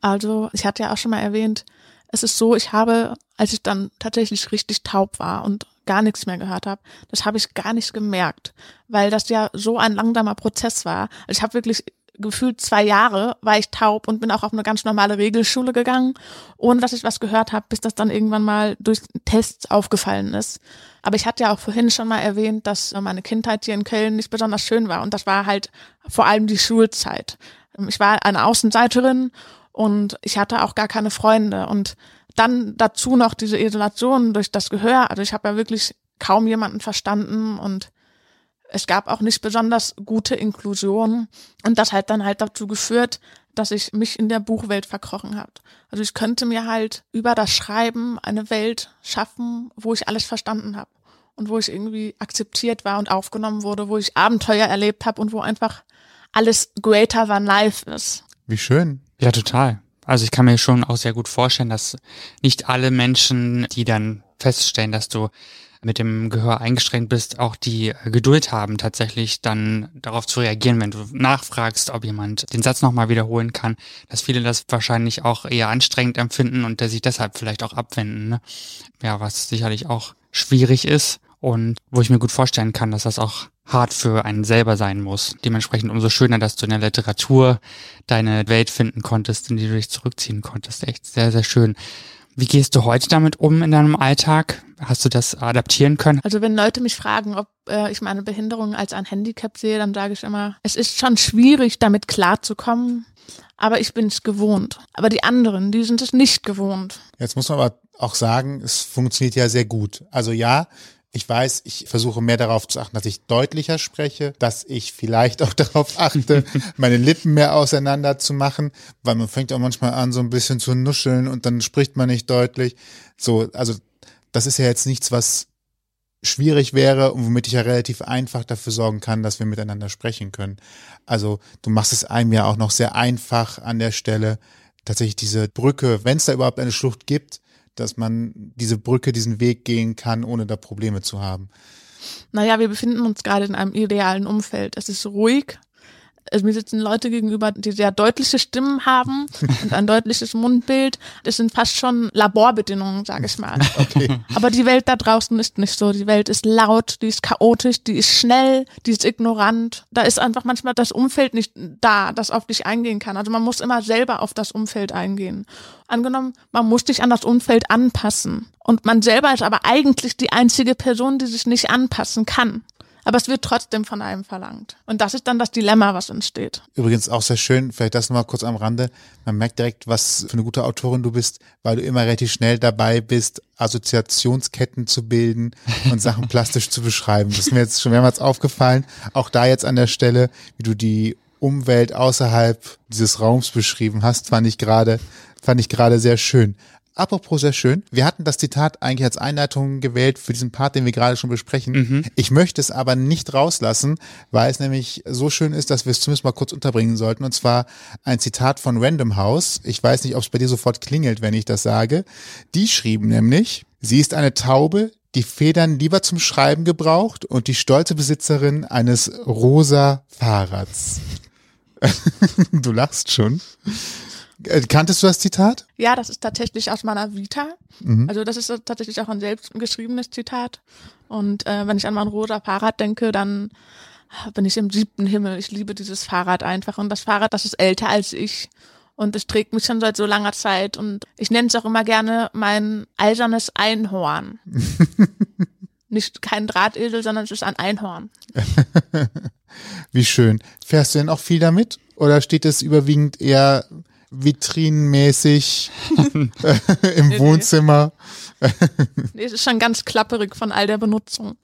Speaker 5: Also ich hatte ja auch schon mal erwähnt, es ist so, ich habe, als ich dann tatsächlich richtig taub war und gar nichts mehr gehört habe, das habe ich gar nicht gemerkt, weil das ja so ein langsamer Prozess war. Also ich habe wirklich gefühlt zwei Jahre war ich taub und bin auch auf eine ganz normale Regelschule gegangen, ohne dass ich was gehört habe, bis das dann irgendwann mal durch Tests aufgefallen ist. Aber ich hatte ja auch vorhin schon mal erwähnt, dass meine Kindheit hier in Köln nicht besonders schön war und das war halt vor allem die Schulzeit. Ich war eine Außenseiterin und ich hatte auch gar keine Freunde und dann dazu noch diese Isolation durch das Gehör. Also ich habe ja wirklich kaum jemanden verstanden und es gab auch nicht besonders gute Inklusion und das hat dann halt dazu geführt, dass ich mich in der Buchwelt verkrochen habe. Also ich könnte mir halt über das Schreiben eine Welt schaffen, wo ich alles verstanden habe und wo ich irgendwie akzeptiert war und aufgenommen wurde, wo ich Abenteuer erlebt habe und wo einfach alles greater than life ist.
Speaker 1: Wie schön.
Speaker 2: Ja, total. Also ich kann mir schon auch sehr gut vorstellen, dass nicht alle Menschen, die dann feststellen, dass du mit dem Gehör eingeschränkt bist, auch die Geduld haben, tatsächlich dann darauf zu reagieren, wenn du nachfragst, ob jemand den Satz nochmal wiederholen kann, dass viele das wahrscheinlich auch eher anstrengend empfinden und der sich deshalb vielleicht auch abwenden. Ne? Ja, was sicherlich auch schwierig ist und wo ich mir gut vorstellen kann, dass das auch hart für einen selber sein muss. Dementsprechend umso schöner, dass du in der Literatur deine Welt finden konntest, in die du dich zurückziehen konntest. Echt sehr, sehr schön. Wie gehst du heute damit um in deinem Alltag? Hast du das adaptieren können?
Speaker 5: Also wenn Leute mich fragen, ob äh, ich meine Behinderung als ein Handicap sehe, dann sage ich immer, es ist schon schwierig, damit klarzukommen, aber ich bin es gewohnt. Aber die anderen, die sind es nicht gewohnt.
Speaker 1: Jetzt muss man aber auch sagen, es funktioniert ja sehr gut. Also ja, ich weiß, ich versuche mehr darauf zu achten, dass ich deutlicher spreche, dass ich vielleicht auch darauf achte, meine Lippen mehr auseinander zu machen, weil man fängt auch manchmal an, so ein bisschen zu nuscheln und dann spricht man nicht deutlich. So, also das ist ja jetzt nichts, was schwierig wäre und womit ich ja relativ einfach dafür sorgen kann, dass wir miteinander sprechen können. Also du machst es einem ja auch noch sehr einfach an der Stelle, tatsächlich diese Brücke, wenn es da überhaupt eine Schlucht gibt, dass man diese Brücke, diesen Weg gehen kann, ohne da Probleme zu haben.
Speaker 5: Naja, wir befinden uns gerade in einem idealen Umfeld. Es ist ruhig, also mir sitzen Leute gegenüber, die sehr deutliche Stimmen haben und ein deutliches Mundbild. Das sind fast schon Laborbedingungen, sage ich mal. Okay. Aber die Welt da draußen ist nicht so. Die Welt ist laut, die ist chaotisch, die ist schnell, die ist ignorant. Da ist einfach manchmal das Umfeld nicht da, das auf dich eingehen kann. Also man muss immer selber auf das Umfeld eingehen. Angenommen, man muss sich an das Umfeld anpassen. Und man selber ist aber eigentlich die einzige Person, die sich nicht anpassen kann aber es wird trotzdem von einem verlangt. Und das ist dann das Dilemma, was entsteht.
Speaker 1: Übrigens auch sehr schön, vielleicht das nochmal kurz am Rande. Man merkt direkt, was für eine gute Autorin du bist, weil du immer relativ schnell dabei bist, Assoziationsketten zu bilden und Sachen plastisch zu beschreiben. Das ist mir jetzt schon mehrmals aufgefallen. Auch da jetzt an der Stelle, wie du die Umwelt außerhalb dieses Raums beschrieben hast, fand ich gerade, fand ich gerade sehr schön. Apropos sehr schön. Wir hatten das Zitat eigentlich als Einleitung gewählt für diesen Part, den wir gerade schon besprechen. Mhm. Ich möchte es aber nicht rauslassen, weil es nämlich so schön ist, dass wir es zumindest mal kurz unterbringen sollten. Und zwar ein Zitat von Random House. Ich weiß nicht, ob es bei dir sofort klingelt, wenn ich das sage. Die schrieben nämlich, sie ist eine Taube, die Federn lieber zum Schreiben gebraucht und die stolze Besitzerin eines rosa Fahrrads. du lachst schon. Äh, kanntest du das Zitat?
Speaker 5: Ja, das ist tatsächlich aus meiner Vita. Mhm. Also das ist tatsächlich auch ein selbst geschriebenes Zitat. Und äh, wenn ich an mein rosa Fahrrad denke, dann bin ich im siebten Himmel. Ich liebe dieses Fahrrad einfach. Und das Fahrrad, das ist älter als ich. Und es trägt mich schon seit so langer Zeit. Und ich nenne es auch immer gerne mein eisernes Einhorn. Nicht kein Drahtesel, sondern es ist ein Einhorn.
Speaker 1: Wie schön. Fährst du denn auch viel damit? Oder steht es überwiegend eher vitrinenmäßig im Wohnzimmer.
Speaker 5: nee, es ist schon ganz klapperig von all der Benutzung.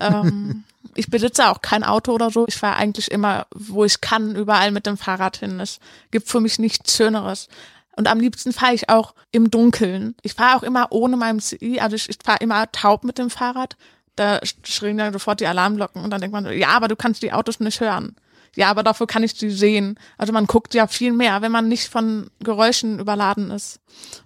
Speaker 5: ähm, ich besitze auch kein Auto oder so. Ich fahre eigentlich immer, wo ich kann, überall mit dem Fahrrad hin. Es gibt für mich nichts Schöneres. Und am liebsten fahre ich auch im Dunkeln. Ich fahre auch immer ohne meinem CI, also ich, ich fahre immer taub mit dem Fahrrad. Da schrillen dann sofort die Alarmglocken und dann denkt man, ja, aber du kannst die Autos nicht hören. Ja, aber dafür kann ich sie sehen. Also man guckt ja viel mehr, wenn man nicht von Geräuschen überladen ist.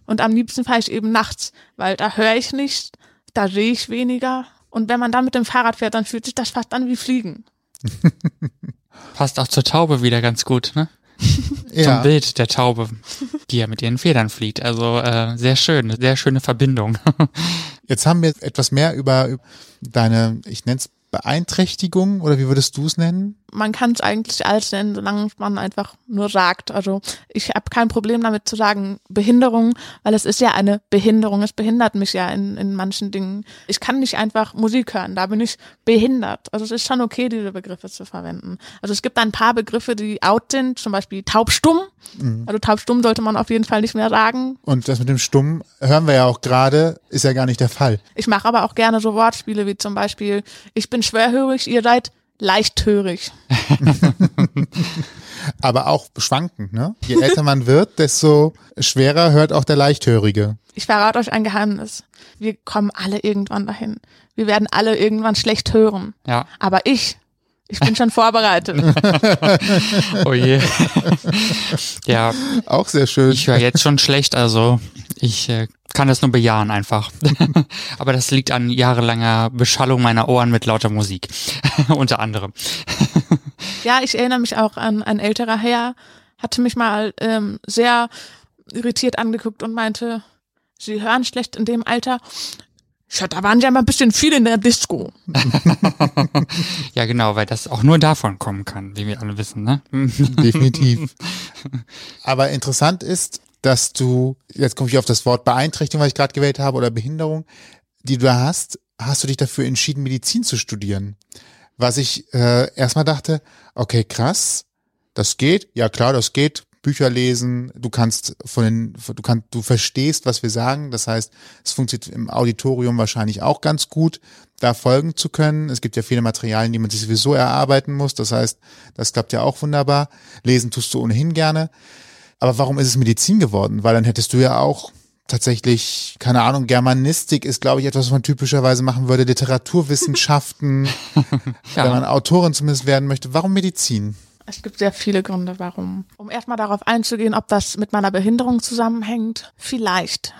Speaker 5: Und am liebsten fahre ich eben nachts, weil da höre ich nicht, da sehe ich weniger. Und wenn man dann mit dem Fahrrad fährt, dann fühlt sich das fast an wie Fliegen.
Speaker 2: Passt auch zur Taube wieder ganz gut, ne? ja. Zum Bild der Taube, die ja mit ihren Federn fliegt. Also äh, sehr schön, sehr schöne Verbindung.
Speaker 1: Jetzt haben wir etwas mehr über deine, ich nenne es Beeinträchtigung oder wie würdest du es nennen?
Speaker 5: Man kann es eigentlich alles nennen, solange man einfach nur sagt. Also ich habe kein Problem damit zu sagen Behinderung, weil es ist ja eine Behinderung. Es behindert mich ja in, in manchen Dingen. Ich kann nicht einfach Musik hören, da bin ich behindert. Also es ist schon okay, diese Begriffe zu verwenden. Also es gibt ein paar Begriffe, die out sind, zum Beispiel taubstumm. Mhm. Also taubstumm sollte man auf jeden Fall nicht mehr sagen.
Speaker 1: Und das mit dem Stumm hören wir ja auch gerade, ist ja gar nicht der Fall.
Speaker 5: Ich mache aber auch gerne so Wortspiele wie zum Beispiel, ich bin schwerhörig, ihr seid leichthörig.
Speaker 1: aber auch schwankend, ne? Je älter man wird, desto schwerer hört auch der Leichthörige.
Speaker 5: Ich verrate euch ein Geheimnis. Wir kommen alle irgendwann dahin. Wir werden alle irgendwann schlecht hören.
Speaker 2: Ja.
Speaker 5: Aber ich ich bin schon vorbereitet.
Speaker 2: oh je. ja.
Speaker 1: Auch sehr schön.
Speaker 2: Ich höre jetzt schon schlecht, also ich äh, kann das nur bejahen einfach. Aber das liegt an jahrelanger Beschallung meiner Ohren mit lauter Musik. Unter anderem.
Speaker 5: ja, ich erinnere mich auch an ein älterer Herr, hatte mich mal ähm, sehr irritiert angeguckt und meinte, Sie hören schlecht in dem Alter. Ja, da waren ja mal ein bisschen viel in der Disco.
Speaker 2: ja, genau, weil das auch nur davon kommen kann, wie wir alle wissen, ne?
Speaker 1: Definitiv. Aber interessant ist, dass du, jetzt komme ich auf das Wort Beeinträchtigung, was ich gerade gewählt habe, oder Behinderung, die du hast, hast du dich dafür entschieden, Medizin zu studieren. Was ich äh, erstmal dachte, okay, krass, das geht, ja klar, das geht, Bücher lesen, du kannst von den, du kannst, du verstehst, was wir sagen. Das heißt, es funktioniert im Auditorium wahrscheinlich auch ganz gut, da folgen zu können. Es gibt ja viele Materialien, die man sich sowieso erarbeiten muss. Das heißt, das klappt ja auch wunderbar. Lesen tust du ohnehin gerne. Aber warum ist es Medizin geworden? Weil dann hättest du ja auch tatsächlich, keine Ahnung, Germanistik ist, glaube ich, etwas, was man typischerweise machen würde, Literaturwissenschaften,
Speaker 2: Ja.
Speaker 1: wenn man Autorin zumindest werden möchte. Warum Medizin?
Speaker 5: Es gibt sehr viele Gründe, warum. Um erstmal darauf einzugehen, ob das mit meiner Behinderung zusammenhängt, vielleicht.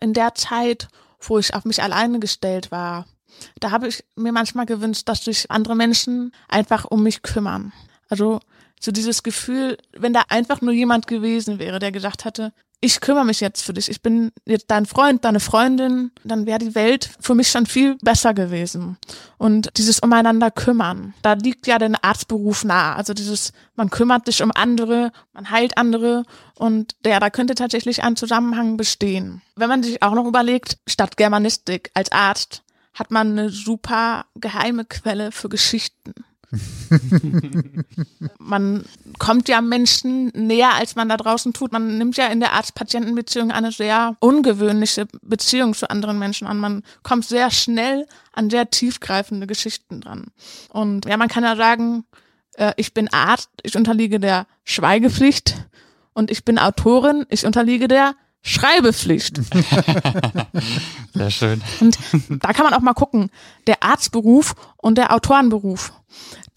Speaker 5: In der Zeit, wo ich auf mich alleine gestellt war, da habe ich mir manchmal gewünscht, dass sich andere Menschen einfach um mich kümmern. Also so dieses Gefühl, wenn da einfach nur jemand gewesen wäre, der gesagt hätte, ich kümmere mich jetzt für dich, ich bin jetzt dein Freund, deine Freundin, dann wäre die Welt für mich schon viel besser gewesen. Und dieses umeinander kümmern, da liegt ja der Arztberuf nah. Also dieses, man kümmert sich um andere, man heilt andere und ja, da könnte tatsächlich ein Zusammenhang bestehen. Wenn man sich auch noch überlegt, statt Germanistik als Arzt hat man eine super geheime Quelle für Geschichten. man kommt ja Menschen näher, als man da draußen tut. Man nimmt ja in der Arzt-Patienten-Beziehung eine sehr ungewöhnliche Beziehung zu anderen Menschen an. Man kommt sehr schnell an sehr tiefgreifende Geschichten dran. Und ja, man kann ja sagen, äh, ich bin Arzt, ich unterliege der Schweigepflicht und ich bin Autorin, ich unterliege der Schreibepflicht.
Speaker 2: Sehr schön.
Speaker 5: Und da kann man auch mal gucken, der Arztberuf und der Autorenberuf,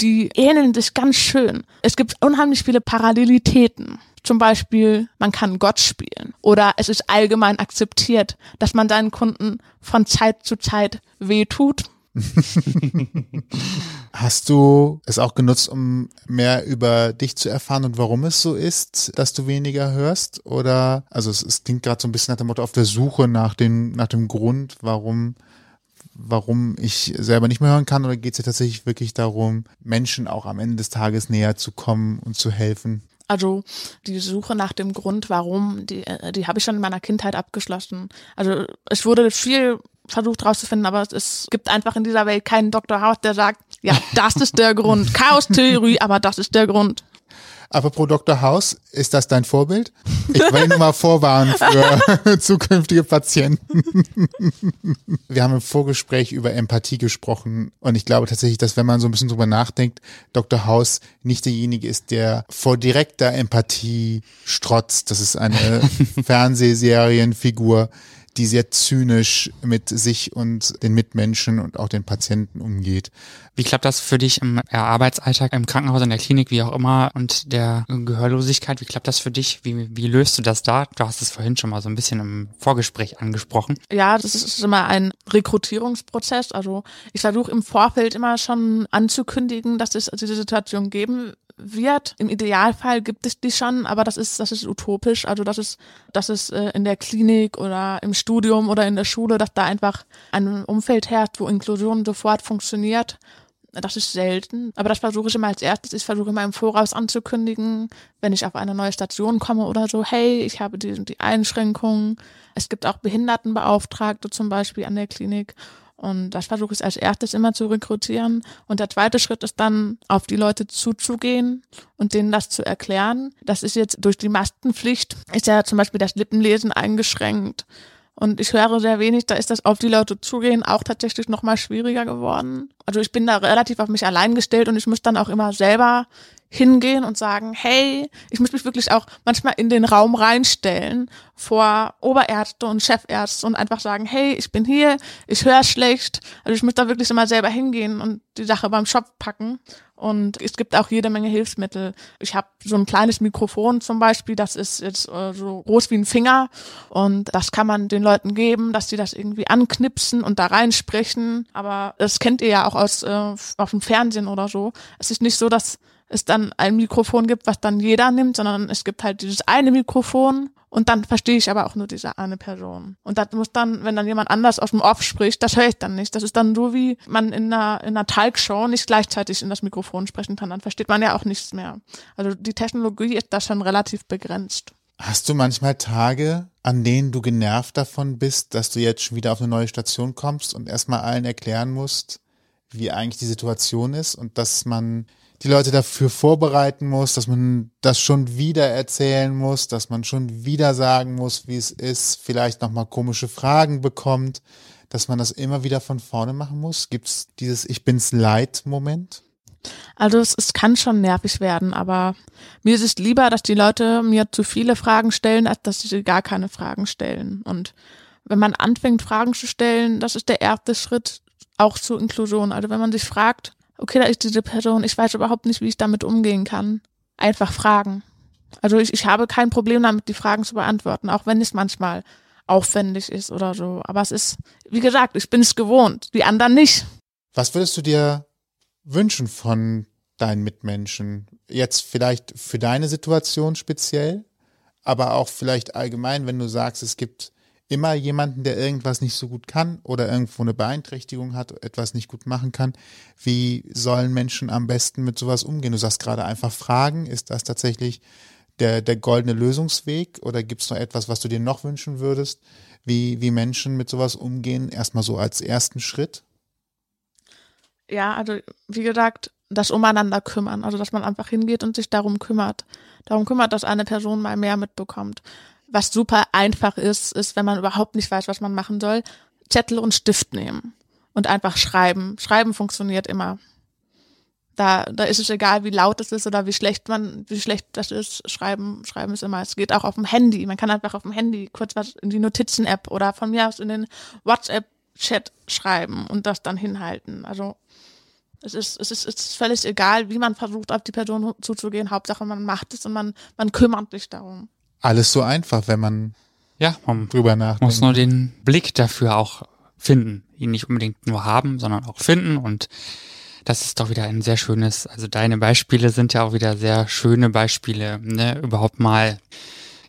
Speaker 5: die ähneln sich ganz schön. Es gibt unheimlich viele Parallelitäten. Zum Beispiel, man kann Gott spielen. Oder es ist allgemein akzeptiert, dass man seinen Kunden von Zeit zu Zeit wehtut.
Speaker 1: Hast du es auch genutzt, um mehr über dich zu erfahren und warum es so ist, dass du weniger hörst? Oder, also es, es klingt gerade so ein bisschen nach dem Motto auf der Suche nach dem, nach dem Grund, warum, warum ich selber nicht mehr hören kann? Oder geht es dir tatsächlich wirklich darum, Menschen auch am Ende des Tages näher zu kommen und zu helfen?
Speaker 5: Also die Suche nach dem Grund, warum, die, äh, die habe ich schon in meiner Kindheit abgeschlossen. Also es wurde viel versucht rauszufinden, aber es gibt einfach in dieser Welt keinen Dr. House, der sagt, ja, das ist der Grund. Chaos-Theorie, aber das ist der Grund.
Speaker 1: Apropos Dr. House, ist das dein Vorbild? Ich will nur mal vorwarnen für zukünftige Patienten. Wir haben im Vorgespräch über Empathie gesprochen und ich glaube tatsächlich, dass wenn man so ein bisschen drüber nachdenkt, Dr. House nicht derjenige ist, der vor direkter Empathie strotzt. Das ist eine Fernsehserienfigur, die sehr zynisch mit sich und den Mitmenschen und auch den Patienten umgeht.
Speaker 2: Wie klappt das für dich im ja, Arbeitsalltag, im Krankenhaus, in der Klinik, wie auch immer, und der Gehörlosigkeit? Wie klappt das für dich? Wie, wie löst du das da? Du hast es vorhin schon mal so ein bisschen im Vorgespräch angesprochen.
Speaker 5: Ja, das ist immer ein Rekrutierungsprozess. Also ich versuche im Vorfeld immer schon anzukündigen, dass es diese Situation geben wird. Im Idealfall gibt es die schon, aber das ist, das ist utopisch. Also das ist, das ist äh, in der Klinik oder im Studium oder in der Schule, dass da einfach ein Umfeld herrscht, wo Inklusion sofort funktioniert. Das ist selten, aber das versuche ich immer als erstes. Ich versuche immer im Voraus anzukündigen, wenn ich auf eine neue Station komme oder so, hey, ich habe die, die Einschränkungen. Es gibt auch Behindertenbeauftragte zum Beispiel an der Klinik. Und das versuche ich als erstes immer zu rekrutieren. Und der zweite Schritt ist dann, auf die Leute zuzugehen und denen das zu erklären. Das ist jetzt durch die Maskenpflicht, ist ja zum Beispiel das Lippenlesen eingeschränkt. Und ich höre sehr wenig, da ist das auf die Leute zugehen auch tatsächlich nochmal schwieriger geworden. Also ich bin da relativ auf mich allein gestellt und ich muss dann auch immer selber hingehen und sagen, hey, ich muss mich wirklich auch manchmal in den Raum reinstellen vor Oberärzte und Chefärzte und einfach sagen, hey, ich bin hier, ich höre schlecht. Also ich muss da wirklich immer selber hingehen und die Sache beim Shop packen. Und es gibt auch jede Menge Hilfsmittel. Ich habe so ein kleines Mikrofon zum Beispiel, das ist jetzt äh, so groß wie ein Finger. Und das kann man den Leuten geben, dass sie das irgendwie anknipsen und da reinsprechen. Aber das kennt ihr ja auch aus äh, auf dem Fernsehen oder so. Es ist nicht so, dass es dann ein Mikrofon gibt, was dann jeder nimmt, sondern es gibt halt dieses eine Mikrofon und dann verstehe ich aber auch nur diese eine Person. Und das muss dann, wenn dann jemand anders aus dem Off spricht, das höre ich dann nicht. Das ist dann so, wie man in einer, in einer Talkshow nicht gleichzeitig in das Mikrofon sprechen kann. Dann versteht man ja auch nichts mehr. Also die Technologie ist da schon relativ begrenzt.
Speaker 1: Hast du manchmal Tage, an denen du genervt davon bist, dass du jetzt schon wieder auf eine neue Station kommst und erstmal allen erklären musst, wie eigentlich die Situation ist und dass man die Leute dafür vorbereiten muss, dass man das schon wieder erzählen muss, dass man schon wieder sagen muss, wie es ist, vielleicht nochmal komische Fragen bekommt, dass man das immer wieder von vorne machen muss? Gibt es dieses Ich bin's leid Moment?
Speaker 5: Also es, es kann schon nervig werden, aber mir ist es lieber, dass die Leute mir zu viele Fragen stellen, als dass sie gar keine Fragen stellen. Und wenn man anfängt, Fragen zu stellen, das ist der erste Schritt auch zur Inklusion. Also wenn man sich fragt, okay, da ist diese Person, ich weiß überhaupt nicht, wie ich damit umgehen kann, einfach fragen. Also ich, ich habe kein Problem damit, die Fragen zu beantworten, auch wenn es manchmal aufwendig ist oder so. Aber es ist, wie gesagt, ich bin es gewohnt, die anderen nicht.
Speaker 1: Was würdest du dir wünschen von deinen Mitmenschen? Jetzt vielleicht für deine Situation speziell, aber auch vielleicht allgemein, wenn du sagst, es gibt immer jemanden, der irgendwas nicht so gut kann oder irgendwo eine Beeinträchtigung hat, etwas nicht gut machen kann. Wie sollen Menschen am besten mit sowas umgehen? Du sagst gerade einfach fragen. Ist das tatsächlich der, der goldene Lösungsweg oder gibt es noch etwas, was du dir noch wünschen würdest, wie, wie Menschen mit sowas umgehen? Erstmal so als ersten Schritt?
Speaker 5: Ja, also wie gesagt, das umeinander kümmern, also dass man einfach hingeht und sich darum kümmert, darum kümmert, dass eine Person mal mehr mitbekommt. Was super einfach ist, ist, wenn man überhaupt nicht weiß, was man machen soll, Zettel und Stift nehmen und einfach schreiben. Schreiben funktioniert immer. Da, da ist es egal, wie laut es ist oder wie schlecht man, wie schlecht das ist. Schreiben, schreiben ist immer. Es geht auch auf dem Handy. Man kann einfach auf dem Handy kurz was in die Notizen-App oder von mir aus in den WhatsApp-Chat schreiben und das dann hinhalten. Also es ist, es ist, es ist völlig egal, wie man versucht, auf die Person zuzugehen. Hauptsache, man macht es und man, man kümmert sich darum.
Speaker 1: Alles so einfach, wenn man
Speaker 2: ja, man
Speaker 1: drüber nachdenkt.
Speaker 2: muss nur den Blick dafür auch finden. Ihn nicht unbedingt nur haben, sondern auch finden und das ist doch wieder ein sehr schönes, also deine Beispiele sind ja auch wieder sehr schöne Beispiele, ne, überhaupt mal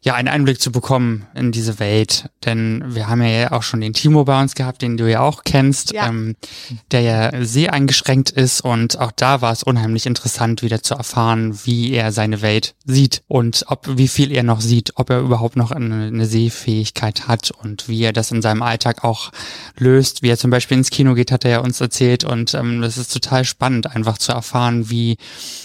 Speaker 2: ja, einen Einblick zu bekommen in diese Welt. Denn wir haben ja auch schon den Timo bei uns gehabt, den du ja auch kennst, ja. Ähm, der ja sehr eingeschränkt ist. Und auch da war es unheimlich interessant, wieder zu erfahren, wie er seine Welt sieht und ob wie viel er noch sieht, ob er überhaupt noch eine, eine Sehfähigkeit hat und wie er das in seinem Alltag auch löst. Wie er zum Beispiel ins Kino geht, hat er ja uns erzählt. Und ähm, das ist total spannend, einfach zu erfahren, wie,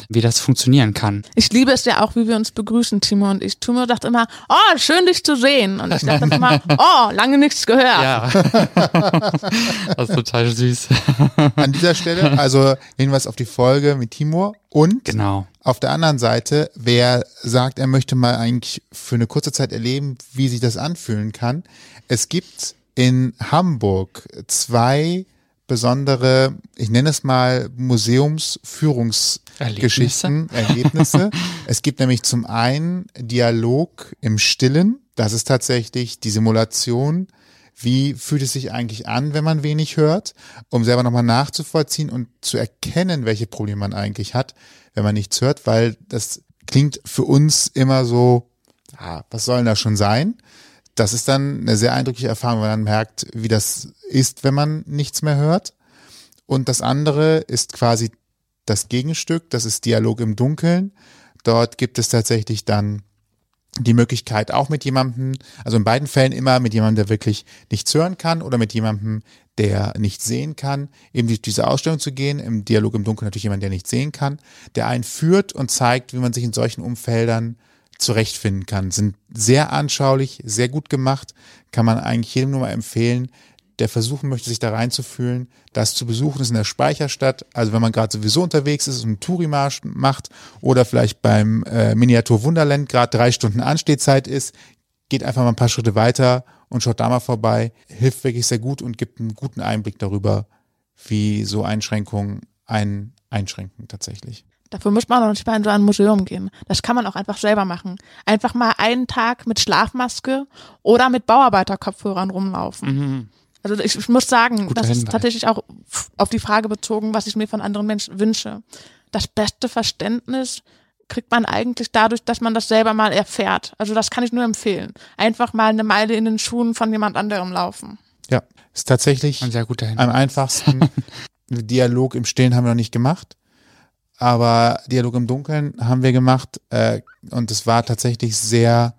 Speaker 2: wie das funktionieren kann.
Speaker 5: Ich liebe es ja auch, wie wir uns begrüßen, Timo und ich. Timo sagt immer, oh, schön dich zu sehen. Und ich dachte immer, oh, lange nichts gehört. Ja.
Speaker 2: das ist total süß.
Speaker 1: An dieser Stelle, also Hinweis auf die Folge mit Timur und
Speaker 2: genau.
Speaker 1: auf der anderen Seite, wer sagt, er möchte mal eigentlich für eine kurze Zeit erleben, wie sich das anfühlen kann. Es gibt in Hamburg zwei besondere, ich nenne es mal Museumsführungsgeschichten, Erlebnisse. Erlebnisse. es gibt nämlich zum einen Dialog im Stillen. Das ist tatsächlich die Simulation. Wie fühlt es sich eigentlich an, wenn man wenig hört, um selber nochmal nachzuvollziehen und zu erkennen, welche Probleme man eigentlich hat, wenn man nichts hört, weil das klingt für uns immer so, ah, was soll denn da schon sein? Das ist dann eine sehr eindrückliche Erfahrung, wenn man merkt, wie das ist, wenn man nichts mehr hört. Und das andere ist quasi das Gegenstück, das ist Dialog im Dunkeln. Dort gibt es tatsächlich dann die Möglichkeit auch mit jemandem, also in beiden Fällen immer mit jemandem, der wirklich nichts hören kann oder mit jemandem, der nicht sehen kann, eben durch diese Ausstellung zu gehen. Im Dialog im Dunkeln natürlich jemand, der nicht sehen kann, der einen führt und zeigt, wie man sich in solchen Umfeldern zurechtfinden kann. Sind sehr anschaulich, sehr gut gemacht, kann man eigentlich jedem nur mal empfehlen, der versuchen möchte, sich da reinzufühlen. Das zu besuchen ist in der Speicherstadt. Also wenn man gerade sowieso unterwegs ist und einen Tourimarsch macht oder vielleicht beim äh, Miniatur Wunderland gerade drei Stunden Anstehzeit ist, geht einfach mal ein paar Schritte weiter und schaut da mal vorbei. Hilft wirklich sehr gut und gibt einen guten Einblick darüber, wie so Einschränkungen einen einschränken tatsächlich.
Speaker 5: Dafür muss man auch nicht mal in so ein Museum gehen. Das kann man auch einfach selber machen. Einfach mal einen Tag mit Schlafmaske oder mit Bauarbeiterkopfhörern rumlaufen. Mhm. Also ich, ich, muss sagen, Guter das Hinweis. ist tatsächlich auch auf die Frage bezogen, was ich mir von anderen Menschen wünsche. Das beste Verständnis kriegt man eigentlich dadurch, dass man das selber mal erfährt. Also das kann ich nur empfehlen. Einfach mal eine Meile in den Schuhen von jemand anderem laufen.
Speaker 1: Ja, ist tatsächlich
Speaker 2: Ein sehr guter
Speaker 1: am einfachsten. Dialog im Stillen haben wir noch nicht gemacht aber Dialog im Dunkeln haben wir gemacht äh, und es war tatsächlich sehr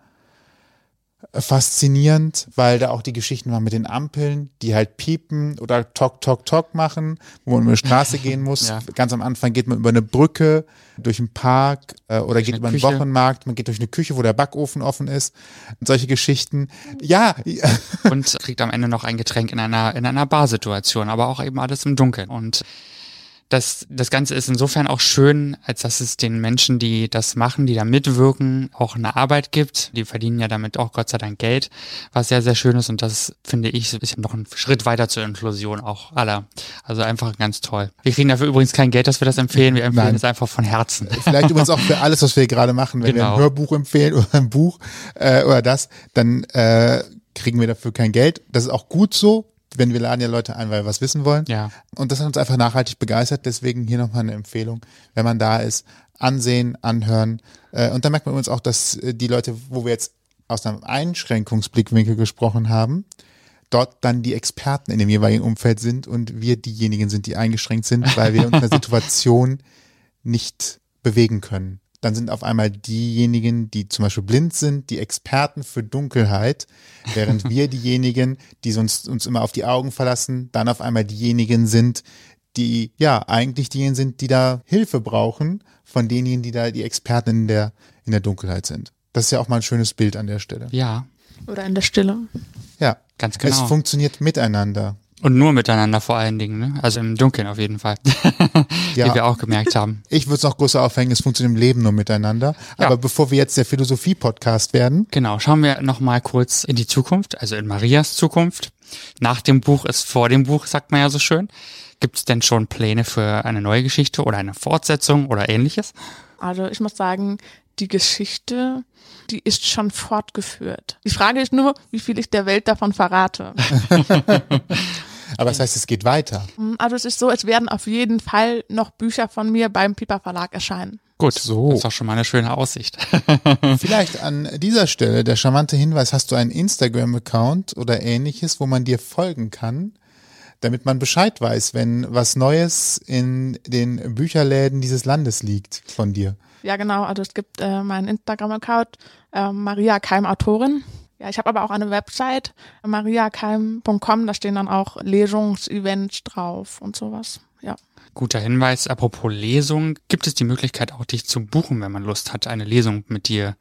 Speaker 1: faszinierend, weil da auch die Geschichten waren mit den Ampeln, die halt piepen oder Tok, Tok, Tok machen, wo man über eine Straße gehen muss.
Speaker 2: Ja.
Speaker 1: Ganz am Anfang geht man über eine Brücke, durch einen Park äh, oder geht
Speaker 2: eine
Speaker 1: über einen
Speaker 2: Küche.
Speaker 1: Wochenmarkt, man geht durch eine Küche, wo der Backofen offen ist. Und solche Geschichten. Ja,
Speaker 2: und kriegt am Ende noch ein Getränk in einer, in einer Barsituation, aber auch eben alles im Dunkeln. Und das, das Ganze ist insofern auch schön, als dass es den Menschen, die das machen, die da mitwirken, auch eine Arbeit gibt. Die verdienen ja damit auch Gott sei Dank Geld, was sehr, sehr schön ist. Und das finde ich bisschen noch ein Schritt weiter zur Inklusion auch aller. Also einfach ganz toll. Wir kriegen dafür übrigens kein Geld, dass wir das empfehlen. Wir empfehlen
Speaker 1: Nein.
Speaker 2: es einfach von Herzen.
Speaker 1: vielleicht übrigens auch für alles, was wir gerade machen. Wenn wir
Speaker 2: Genau.
Speaker 1: ein Hörbuch empfehlen oder ein Buch äh, oder das, dann äh, kriegen wir dafür kein Geld. Das ist auch gut so. Wenn wir laden ja Leute ein, weil wir was wissen wollen.
Speaker 2: Ja.
Speaker 1: Und das hat uns einfach nachhaltig begeistert. Deswegen hier nochmal eine Empfehlung, wenn man da ist, ansehen, anhören. Äh, und dann merkt man übrigens auch, dass äh, die Leute, wo wir jetzt aus einem Einschränkungsblickwinkel gesprochen haben, dort dann die Experten in dem jeweiligen Umfeld sind und wir diejenigen sind, die eingeschränkt sind, weil wir uns in der Situation nicht bewegen können. Dann sind auf einmal diejenigen, die zum Beispiel blind sind, die Experten für Dunkelheit, während wir diejenigen, die sonst uns immer auf die Augen verlassen, dann auf einmal diejenigen sind, die ja eigentlich diejenigen sind, die da Hilfe brauchen von denjenigen, die da die Experten in der, in der Dunkelheit sind. Das ist ja auch mal ein schönes Bild an der Stelle.
Speaker 2: Ja,
Speaker 5: Oder in der Stille.
Speaker 1: Ja,
Speaker 2: ganz
Speaker 1: es
Speaker 2: genau.
Speaker 1: funktioniert miteinander.
Speaker 2: Und nur miteinander vor allen Dingen, ne? Also im Dunkeln auf jeden Fall.
Speaker 1: Ja.
Speaker 2: Wie wir auch gemerkt haben.
Speaker 1: Ich würde es noch größer aufhängen, es funktioniert im Leben nur miteinander.
Speaker 2: Ja.
Speaker 1: Aber bevor wir jetzt der Philosophie-Podcast werden,
Speaker 2: Genau, schauen wir nochmal kurz in die Zukunft, also in Marias Zukunft. Nach dem Buch ist vor dem Buch, sagt man ja so schön. Gibt es denn schon Pläne für eine neue Geschichte oder eine Fortsetzung oder ähnliches?
Speaker 5: Also ich muss sagen, die Geschichte, die ist schon fortgeführt. Die Frage ist nur, wie viel ich der Welt davon verrate.
Speaker 1: aber das heißt, es geht weiter.
Speaker 5: Also es ist so, es werden auf jeden Fall noch Bücher von mir beim Piper Verlag erscheinen.
Speaker 2: Gut,
Speaker 1: So.
Speaker 2: das ist doch schon mal eine schöne Aussicht.
Speaker 1: Vielleicht an dieser Stelle der charmante Hinweis, hast du einen Instagram-Account oder ähnliches, wo man dir folgen kann, damit man Bescheid weiß, wenn was Neues in den Bücherläden dieses Landes liegt von dir.
Speaker 5: Ja, genau. Also es gibt äh, meinen Instagram-Account, äh, Maria Keim Autorin. Ja, ich habe aber auch eine Website, mariakeim.com, da stehen dann auch Lesungsevents drauf und sowas. Ja.
Speaker 2: Guter Hinweis, apropos Lesung, gibt es die Möglichkeit auch dich zu buchen, wenn man Lust hat, eine Lesung mit dir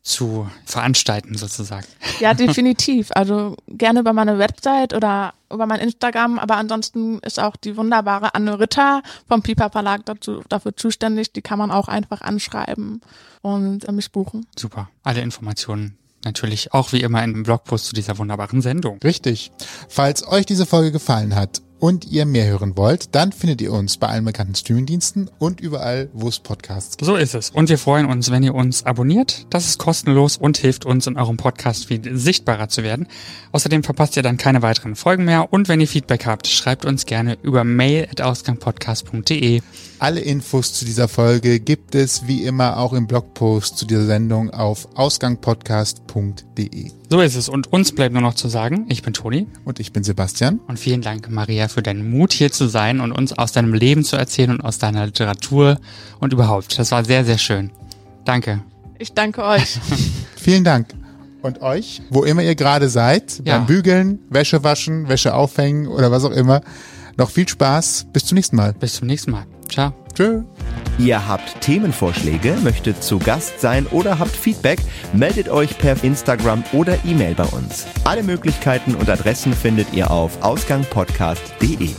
Speaker 2: zu veranstalten sozusagen.
Speaker 5: Ja, definitiv. Also gerne über meine Website oder über mein Instagram, aber ansonsten ist auch die wunderbare Anne Ritter vom Piper Verlag dazu, dafür zuständig. Die kann man auch einfach anschreiben und äh, mich buchen.
Speaker 2: Super. Alle Informationen natürlich auch wie immer im Blogpost zu dieser wunderbaren Sendung.
Speaker 1: Richtig. Falls euch diese Folge gefallen hat und ihr mehr hören wollt, dann findet ihr uns bei allen bekannten Streamingdiensten und überall, wo es Podcasts gibt.
Speaker 2: So ist es. Und wir freuen uns, wenn ihr uns abonniert. Das ist kostenlos und hilft uns in eurem Podcast viel sichtbarer zu werden. Außerdem verpasst ihr dann keine weiteren Folgen mehr. Und wenn ihr Feedback habt, schreibt uns gerne über mail.ausgangpodcast.de.
Speaker 1: Alle Infos zu dieser Folge gibt es wie immer auch im Blogpost zu dieser Sendung auf ausgangpodcast.de.
Speaker 2: So ist es. Und uns bleibt nur noch zu sagen, ich bin Toni
Speaker 1: Und ich bin Sebastian.
Speaker 2: und vielen Dank, Maria, für deinen Mut hier zu sein und uns aus deinem Leben zu erzählen und aus deiner Literatur und überhaupt. Das war sehr, sehr schön. Danke.
Speaker 5: Ich danke euch.
Speaker 1: Vielen Dank. Und euch, wo immer ihr gerade seid,
Speaker 2: Ja.
Speaker 1: beim Bügeln, Wäsche waschen, Wäsche aufhängen oder was auch immer, noch viel Spaß. Bis zum nächsten Mal.
Speaker 2: Bis zum nächsten Mal. Ciao.
Speaker 1: Tschö.
Speaker 3: Ihr habt Themenvorschläge, möchtet zu Gast sein oder habt Feedback, meldet euch per Instagram oder E-Mail bei uns. Alle Möglichkeiten und Adressen findet ihr auf ausgangpodcast.de.